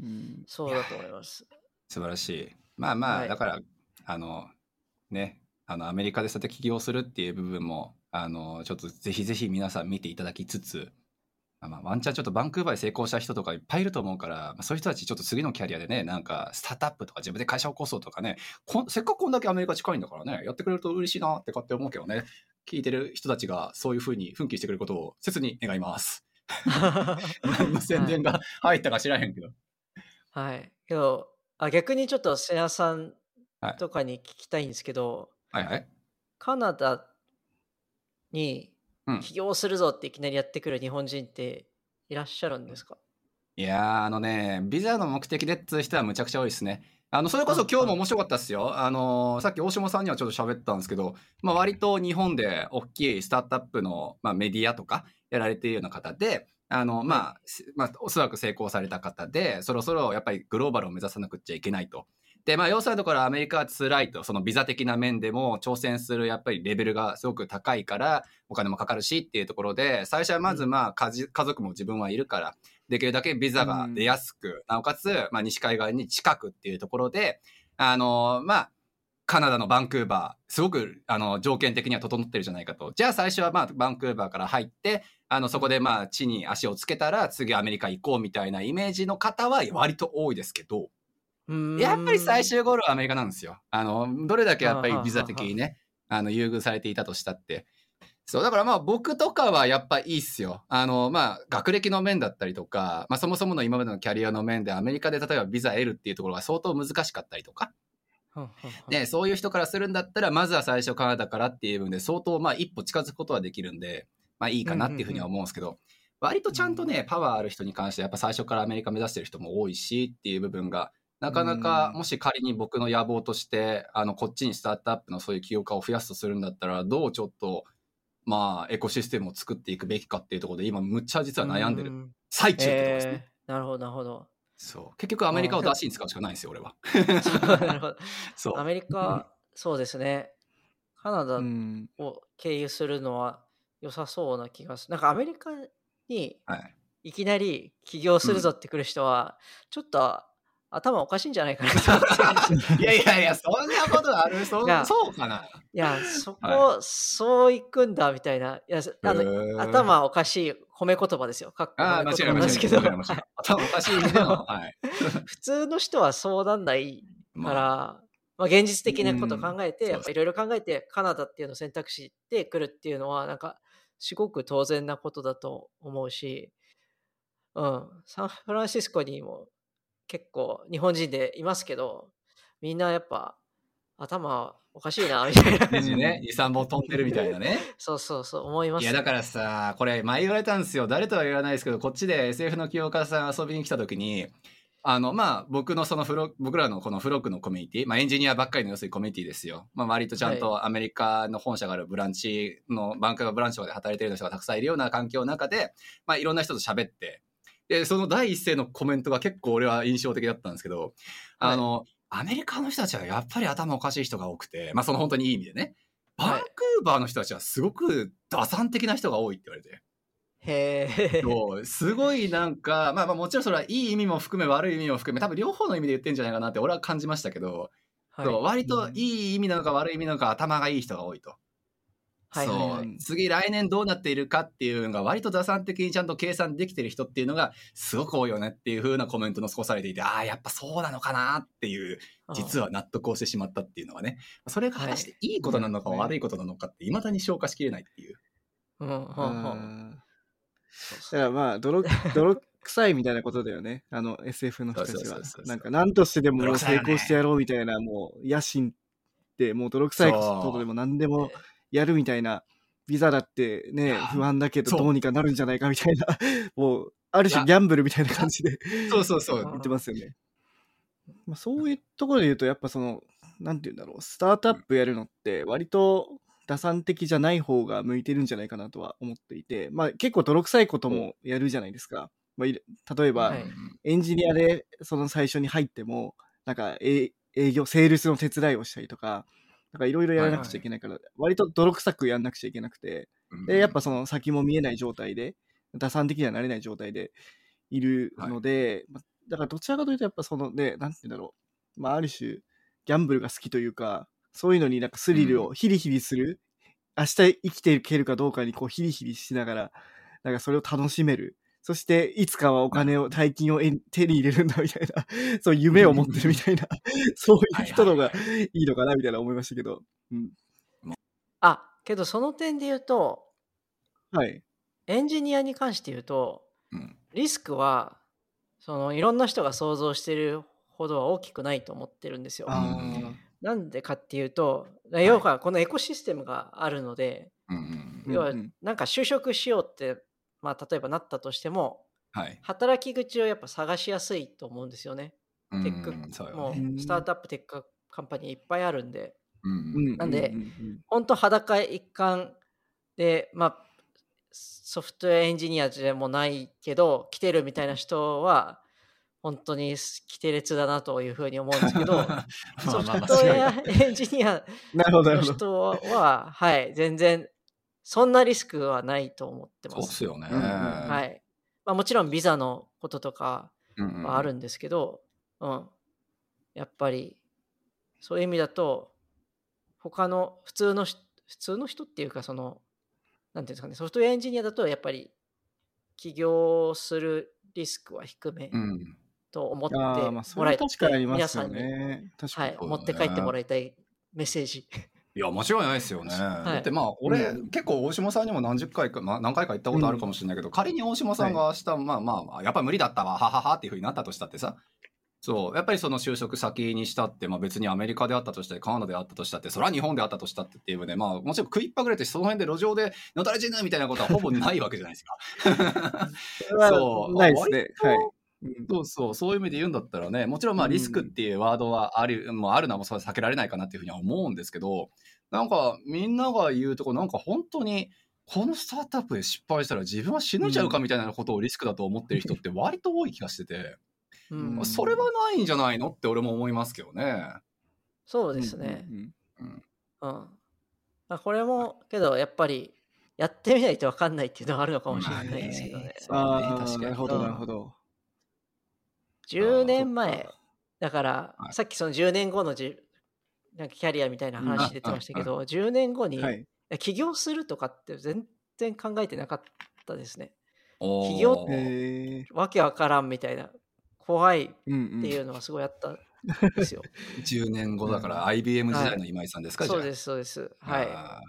うん。そうだと思います。素晴らしいまあまあ、はいだからあのねあのアメリカでそうやって起業するっていう部分もあのちょっとぜひぜひ皆さん見ていただきつつまあまあ、ワンチャンちょっとバンクーバーで成功した人とかいっぱいいると思うから、まあ、そういう人たちちょっと次のキャリアでね、なんかスタートアップとか自分で会社を起こそうとかね、こんせっかくこんだけアメリカ近いんだからね、やってくれると嬉しいなって勝手に思うけどね、聞いてる人たちがそういうふうに奮起してくれることを切に願います。何の宣伝が入ったか知らへんけど。はい。けど、あ逆にちょっと瀬谷さんはいとかに聞きたいんですけど、はいはい。カナダにうん起業するぞっていきなりやってくる日本人っていらっしゃるんですか？いやー、あのね、ビザの目的でっていう人はむちゃくちゃ多いですね。あの、それこそあ今日も面白かったですよ。あのーさっき大島さんにはちょっと喋ったんですけど、まあ割と日本で大きいスタートアップの、まあ、メディアとかやられているような方で、あの、まあ、すまあ、おそらく成功された方で、そろそろやっぱりグローバルを目指さなくちゃいけないと。で、まあ、要するにところアメリカは辛いと、そのビザ的な面でも挑戦するやっぱりレベルがすごく高いから、お金もかかるしっていうところで、最初はまずまあ、家事家族も自分はいるから、できるだけビザが出やすく、なおかつ、まあ、西海岸に近くっていうところで、あのまあ、カナダのバンクーバー、すごく、あの、条件的には整ってるじゃないかと。じゃあ最初はまあ、バンクーバーから入って、あの、そこでまあ、地に足をつけたら、次アメリカ行こうみたいなイメージの方は割と多いですけど、やっぱり最終ゴールはアメリカなんですよ。あの、どれだけやっぱりビザ的にね、あの、優遇されていたとしたって。そう、だからまあ僕とかはやっぱいいっすよ。あの、まあ学歴の面だったりとか、まあそもそもの今までのキャリアの面でアメリカで例えばビザ得るっていうところが相当難しかったりとか、うんうんうん。ね、そういう人からするんだったら、まずは最初カナダからっていう部分で相当まあ一歩近づくことはできるんで、まあいいかなっていうふうには思うんですけど、割とちゃんとね、パワーある人に関してやっぱ最初からアメリカ目指してる人も多いしっていう部分がなかなかうんもし仮に僕の野望としてあのこっちにスタートアップのそういう起業家を増やすとするんだったらどうちょっとまあエコシステムを作っていくべきかっていうところで今むっちゃ実は悩んでる。うん最中ってところですね。えーなるほど、なるほど。そう結局アメリカを出しに使うしかないんですよ俺は。そうなるほど。そうアメリカ、そうですね。カナダうん。を経由するのは良さそうな気がする。なんかアメリカにはいいきなり起業するぞって来る人は、ちょっと頭おかしいんじゃないかなと思っていやいやいや、そんなことある？そそうかな？いや、そこ、はそういくんだみたいな。いや、あの頭おかしい褒め言葉ですよ。かっこああ、間違いないですけど。頭おかしい意味での、はい。普通の人はそうなんないまあから、まあ、現実的なことを考えて、いろいろ考えて、カナダっていうのを選択肢で来るっていうのは、なんか、すごく当然なことだと思うし、うん、サンフランシスコにも結構日本人でいますけど、みんなやっぱ頭おかしいな、みたいな。ね、2、3本飛んでるみたいなね。そうそうそう、思います。いや、だからさ、これ前言われたんですよ。誰とは言わないですけど、こっちで SF の清岡さん遊びに来た時に、あの、まあ、僕のそのフロ、僕らのこのフロックのコミュニティ、まあ、エンジニアばっかりの要するにコミュニティですよ。まあ、割とちゃんとアメリカの本社があるブランチの、バンクがブランチとかで働いてる人がたくさんいるような環境の中で、まあ、いろんな人と喋って、で、その第一声のコメントが結構俺は印象的だったんですけど、あの、アメリカの人たちはやっぱり頭おかしい人が多くて、まあ、その本当にいい意味でね。バンクーバーの人たちはすごく打算的な人が多いって言われて。へえ。すごいなんか、まあまあもちろんそれはいい意味も含め悪い意味も含め、多分両方の意味で言ってんじゃないかなって俺は感じましたけど、はいそう割といい意味なのか悪い意味なのか頭がいい人が多いと。はいはいはい。そう。次来年どうなっているかっていうのが割と打算的にちゃんと計算できてる人っていうのがすごく多いよねっていう風なコメントの残されていてああやっぱそうなのかなっていう実は。は納得をしてしまったっていうのがねそれが果たしていいことなのかはい悪いことなのかっていまだに消化しきれないっていう。うん、うん、だからまあ泥泥臭いみたいなことだよね。あの SF の人たちは。なんか何としてでも成功してやろうみたいなもう野心ってもう泥臭いことでも何でもやるみたいなビザだってね不安だけどどうにかなるんじゃないかみたいな もうある種ギャンブルみたいな感じで そうそうそう。言ってますよね。まあ、そういうところで言うとやっぱそのなんて言うんだろうスタートアップやるのって割と打算的じゃない方が向いてるんじゃないかなとは思っていて、まあ、結構泥臭いこともやるじゃないですか。まあ、例えば、はい。エンジニアでその最初に入ってもなんかえ営業セールスの手伝いをしたりとかなんかいろいろやらなくちゃいけないから、割と泥臭くやんなくちゃいけなくてでやっぱその先も見えない状態で打算的にはなれない状態でいるので、まあだからどちらかというとやっぱそのねなんて言うんだろう、まあ、ある種ギャンブルが好きというかそういうのになんかスリルをヒリヒリする、明日生きていけるかどうかにこうヒリヒリしながらなんかそれを楽しめるそしていつかはお金を大金をえ手に入れるんだみたいな そういう夢を持ってるみたいなそういう人のがいいのかなみたいな思いましたけど、うん、あ、けどその点で言うと、はい。エンジニアに関して言うと、うん。リスクは、そのいろんな人が想像してるほどは大きくないと思ってるんですよ。なんでかっていうと、要はこのエコシステムがあるので、うんうん要はうん。なんか就職しようって、まあ、例えばなったとしても、はい。働き口をやっぱ探しやすいと思うんですよね。うんテック。そうよもね。うスタートアップ tech company いっぱいあるんで、うん。うなんでううん。本当裸一貫で、まあ、ソフトウェアエンジニアでもないけど、来てるみたいな人は、本当に規定列だなというふうに思うんですけど、まあソまあまあフトウェアエンジニアの るほど人は、はい、全然、そんなリスクはないと思ってます。そうっすよね。うんうんはい。まあ、もちろんビザのこととかうんうんはあるんですけど、うん、やっぱりそういう意味だと他の普通のし普通の人っていうかそのなんていうんですかねソフトウェアエンジニアだとやっぱり起業するリスクは低めうん。と思ってもらいれは確かにありますよ皆さんに、ね。はい、持って帰ってもらいたいメッセージ。いや、間違いないですよね。い。だってまあ、俺、う結構大島さんにも何十回か、まあ何回か行ったことあるかもしれないけど、仮に大島さんが明日、まあまあまあ、やっぱ無理だったわ、はははっていうふうになったとしたってさ、そう、やっぱりその就職先にしたって、まあ別にアメリカであったとして、カナダであったとしたって、それは日本であったとしたってっていうので、まあもちろん食いっぱぐれて、その辺で路上でのたれ死ぬみたいなことはほぼないわけじゃないですか。そう。ないですね。はい。うんそうそう、そういう意味で言うんだったらね、もちろんまあうんリスクっていうワードはある、もうあるのはもうそれは避けられないかなっていうふうには思うんですけど、なんかみんなが言うとこ、なんか本当に、このスタートアップで失敗したら自分は死ぬんちゃうかみたいなことをリスクだと思ってる人って割と多い気がしてて、うんうんそれはないんじゃないのって俺も思いますけどね。そうですね。うんうんうんうん。まあ、これも、けど、やっぱり、やってみないと分かんないっていうのはあるのかもしれないですけどね。まあねああ、確かになるほど、うんなるほど。10年あ前、だから、はいさっきその10年後のじなんかキャリアみたいな話出てましたけど、10年後に、はい。起業するとかって全然考えてなかったですね。おー企業へえ。わけわからんみたいな、怖いっうんうん。ていうのはすごいあったんですよ。10年後だから IBM 時代の今井さんですか、。そうですす、そうです。はい。あ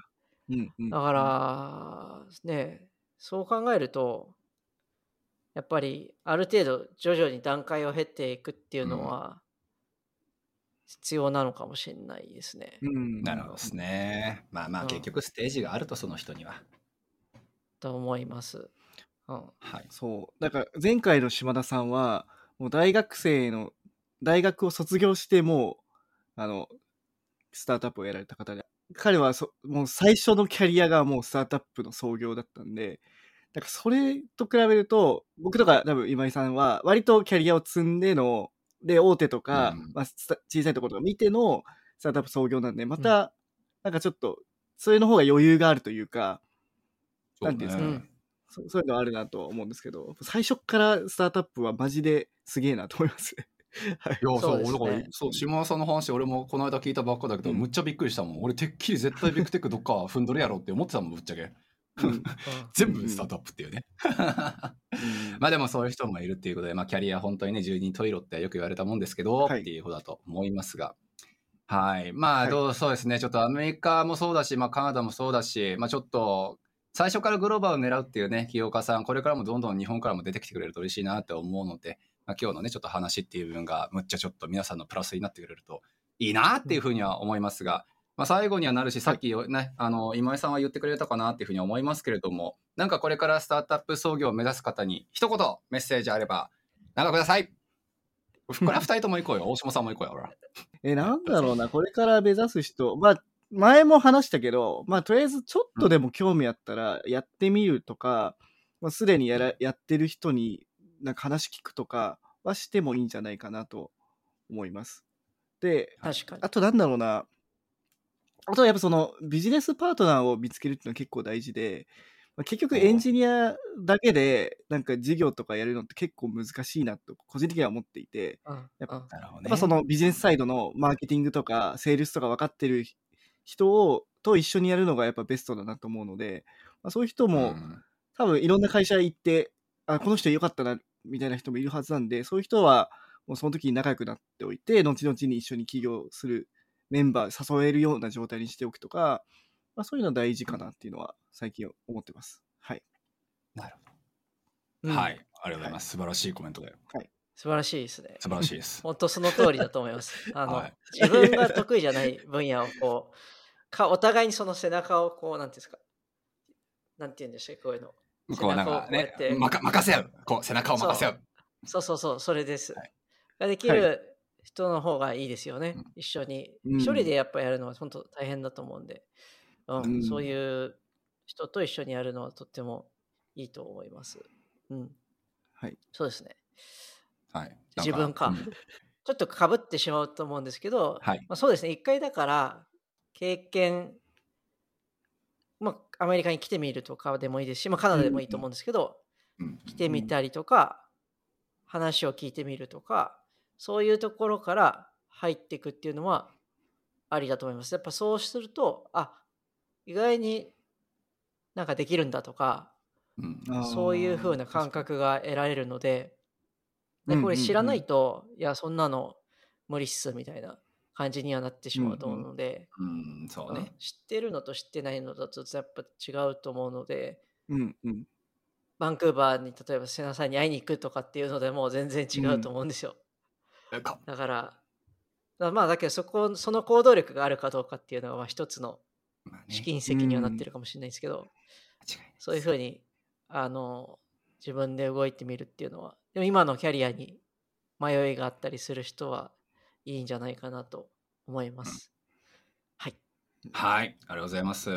うんうん。だから、ね、そう考えると、やっぱりある程度徐々に段階を経ていくっていうのは必要なのかもしれないですね。うんーなるほどですね。まあまあうん結局ステージがあるとその人には。と思います。うん。はい。そう。だから前回の島田さんは、もう大学生の、大学を卒業してもう、あの、スタートアップをやられた方で、彼はそもう最初のキャリアがもうスタートアップの創業だったんで、だからそれと比べると、僕とか多分今井さんは割とキャリアを積んでの、で、大手とか、うんまあ、小さいところとか見てのスタートアップ創業なんで、また、なんかちょっと、それの方が余裕があるというか、なんていうんですかねそそういうのはあるなとは思うんですけど、最初からスタートアップはマジですげえなと思います。はい。いや、そう、ね俺だから、そう、島田さんの話、俺もこの間聞いたばっかだけど、うんむっちゃびっくりしたもん。俺、てっきり絶対ビッグテックどっか踏んどるやろって思ってたもん、ぶっちゃけ。うん全部スタートアップっていうね。まあでもそういう人もいるっていうことで、まあキャリア本当にね、十人十色ってよく言われたもんですけど、はいっていうことだと思いますが。はい。まあはいどう、そうですね。ちょっとアメリカもそうだし、まあカナダもそうだし、まあちょっと、最初からグローバルを狙うっていうね、起業家さん、これからもどんどん日本からも出てきてくれると嬉しいなって思うので、まあ、今日のね、ちょっと話っていう部分が、むっちゃちょっと皆さんのプラスになってくれるといいなっていうふうには思いますが、まあ、最後にはなるし、さっきね、あの、今井さんは言ってくれたかなっていうふうに思いますけれども、なんかこれからスタートアップ創業を目指す方に、一言メッセージあれば、なんかください。これは 二人とも行こうよ。大島さんも行こうよ、ほら。え、なんだろうな、これから目指す人、まあ、前も話したけど、まあ、とりあえずちょっとでも興味あったら、やってみるとか、まあ、すでにやらやってる人になんか話聞くとかはしてもいいんじゃないかなと思います。で、確かに。あとなんだろうな、あとはやっぱそのビジネスパートナーを見つけるっていうのは結構大事で、まあ、結局エンジニアだけでなんか事業とかやるのって結構難しいなと個人的には思っていて、うんやっぱうん。そのビジネスサイドのマーケティングとかセールスとか分かってる人をと一緒にやるのがやっぱベストだなと思うので、まあ、そういう人もうん。多分いろんな会社行ってあこの人良かったなみたいな人もいるはずなんでそういう人はもうその時に仲良くなっておいて後々に一緒に起業するメンバー誘えるような状態にしておくとか、まあ、そういうの大事かなっていうのは最近思ってます。はい。なるほうんど。はい。ありがとうございます。素晴らしいコメントで。素晴らしいですね。素晴らしいです。本当その通りだと思います。あの、はい自分が得意じゃない分野をこう、かお互いにその背中をこう、なんていうんですか、なんて言うんでしたっけ、こういうの。こうなんかね任せ合う。こう、背中を任せ合う。そうそうそう、それです。はいができはる人の方がいいですよね。うん一緒に。うん一人でやっぱやるのは本当大変だと思うんで、うんうんそういう人と一緒にやるのはとってもいいと思います。うん、はい。そうですね。はい。自分かうんちょっとかぶってしまうと思うんですけど、はい。まあ、そうですね、一回だから、経験、まあ、アメリカに来てみるとかでもいいですし、まあ、カナダでもいいと思うんですけど、うん来てみたりとか、話を聞いてみるとか、そういうところから入っていくっていうのはありだと思います。やっぱそうすると、あ意外になんかできるんだとか、うんそういう風な感覚が得られるので、でうんこれ知らないと、いや、そんなの無理っすみたいな感じにはなってしまうと思うので、うん、そううんね。知ってるのと知ってないのだとやっぱ違うと思うので、うんうん。バンクーバーに例えば瀬名さんに会いに行くとかっていうのでも全然違うと思うんですよ。だから、だまあだけどそこ、その行動力があるかどうかっていうのはまあ一つの試金石にはなってるかもしれないですけど、そういうふうに、あの、自分で動いてみるっていうのはでも今のキャリアに迷いがあったりする人はいいんじゃないかなと思います。はい。はい、ありがとうございます。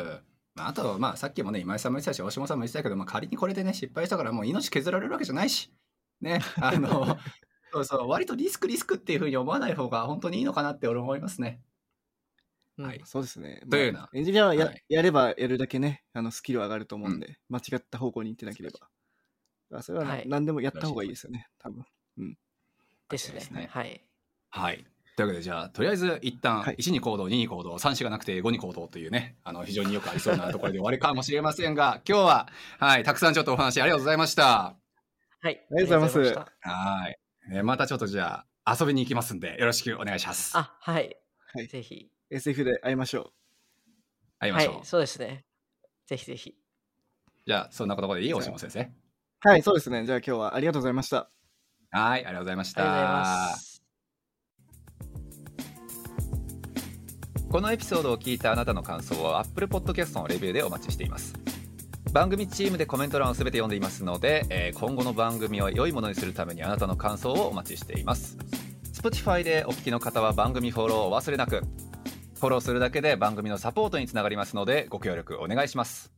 まああと、まあ、さっきもね、今井さんも言ってたし、大島さんも言ってたけど、まあ、仮にこれでね、失敗したから、もう命削られるわけじゃないし、ね、あの、そうそう、割とリスク、リスクっていうふうに思わない方が本当にいいのかなって俺思いますね。うんはいそうですね。というようなまあエンジニアはや,、はいやればやるだけね、あのスキルは上がると思うんで、間違った方向に行ってなければ。あそれはな、はい何でもやった方がいいですよね、多分。ですね。ですねはい。はい。というわけで、じゃあ、とりあえず一旦、はい1に行動、2に行動、3しがなくて5に行動というね、あの、非常によくありそうなところで終わりかもしれませんが、今日は、はい、たくさんちょっとお話ありがとうございました。はい。ありがとうございますはい。えーまたちょっとじゃあ、遊びに行きますんで、よろしくお願いします。あ、はい。はいぜひ。SF で会いましょは会いましょう。い。そうですね。ぜひぜひ。じゃあ、そんなことでいい？大島先生。う。はい、そうですね。じゃあ今日はありがとうございました。はい、ありがとうございました。このエピソードを聞いたあなたの感想を Apple Podcast のレビューでお待ちしています番組チームでコメント欄をすべて読んでいますので、えー今後の番組を良いものにするためにあなたの感想をお待ちしています。Spotify でお聞きの方は番組フォローを忘れなく。フォローするだけで番組のサポートにつながりますのでご協力お願いします。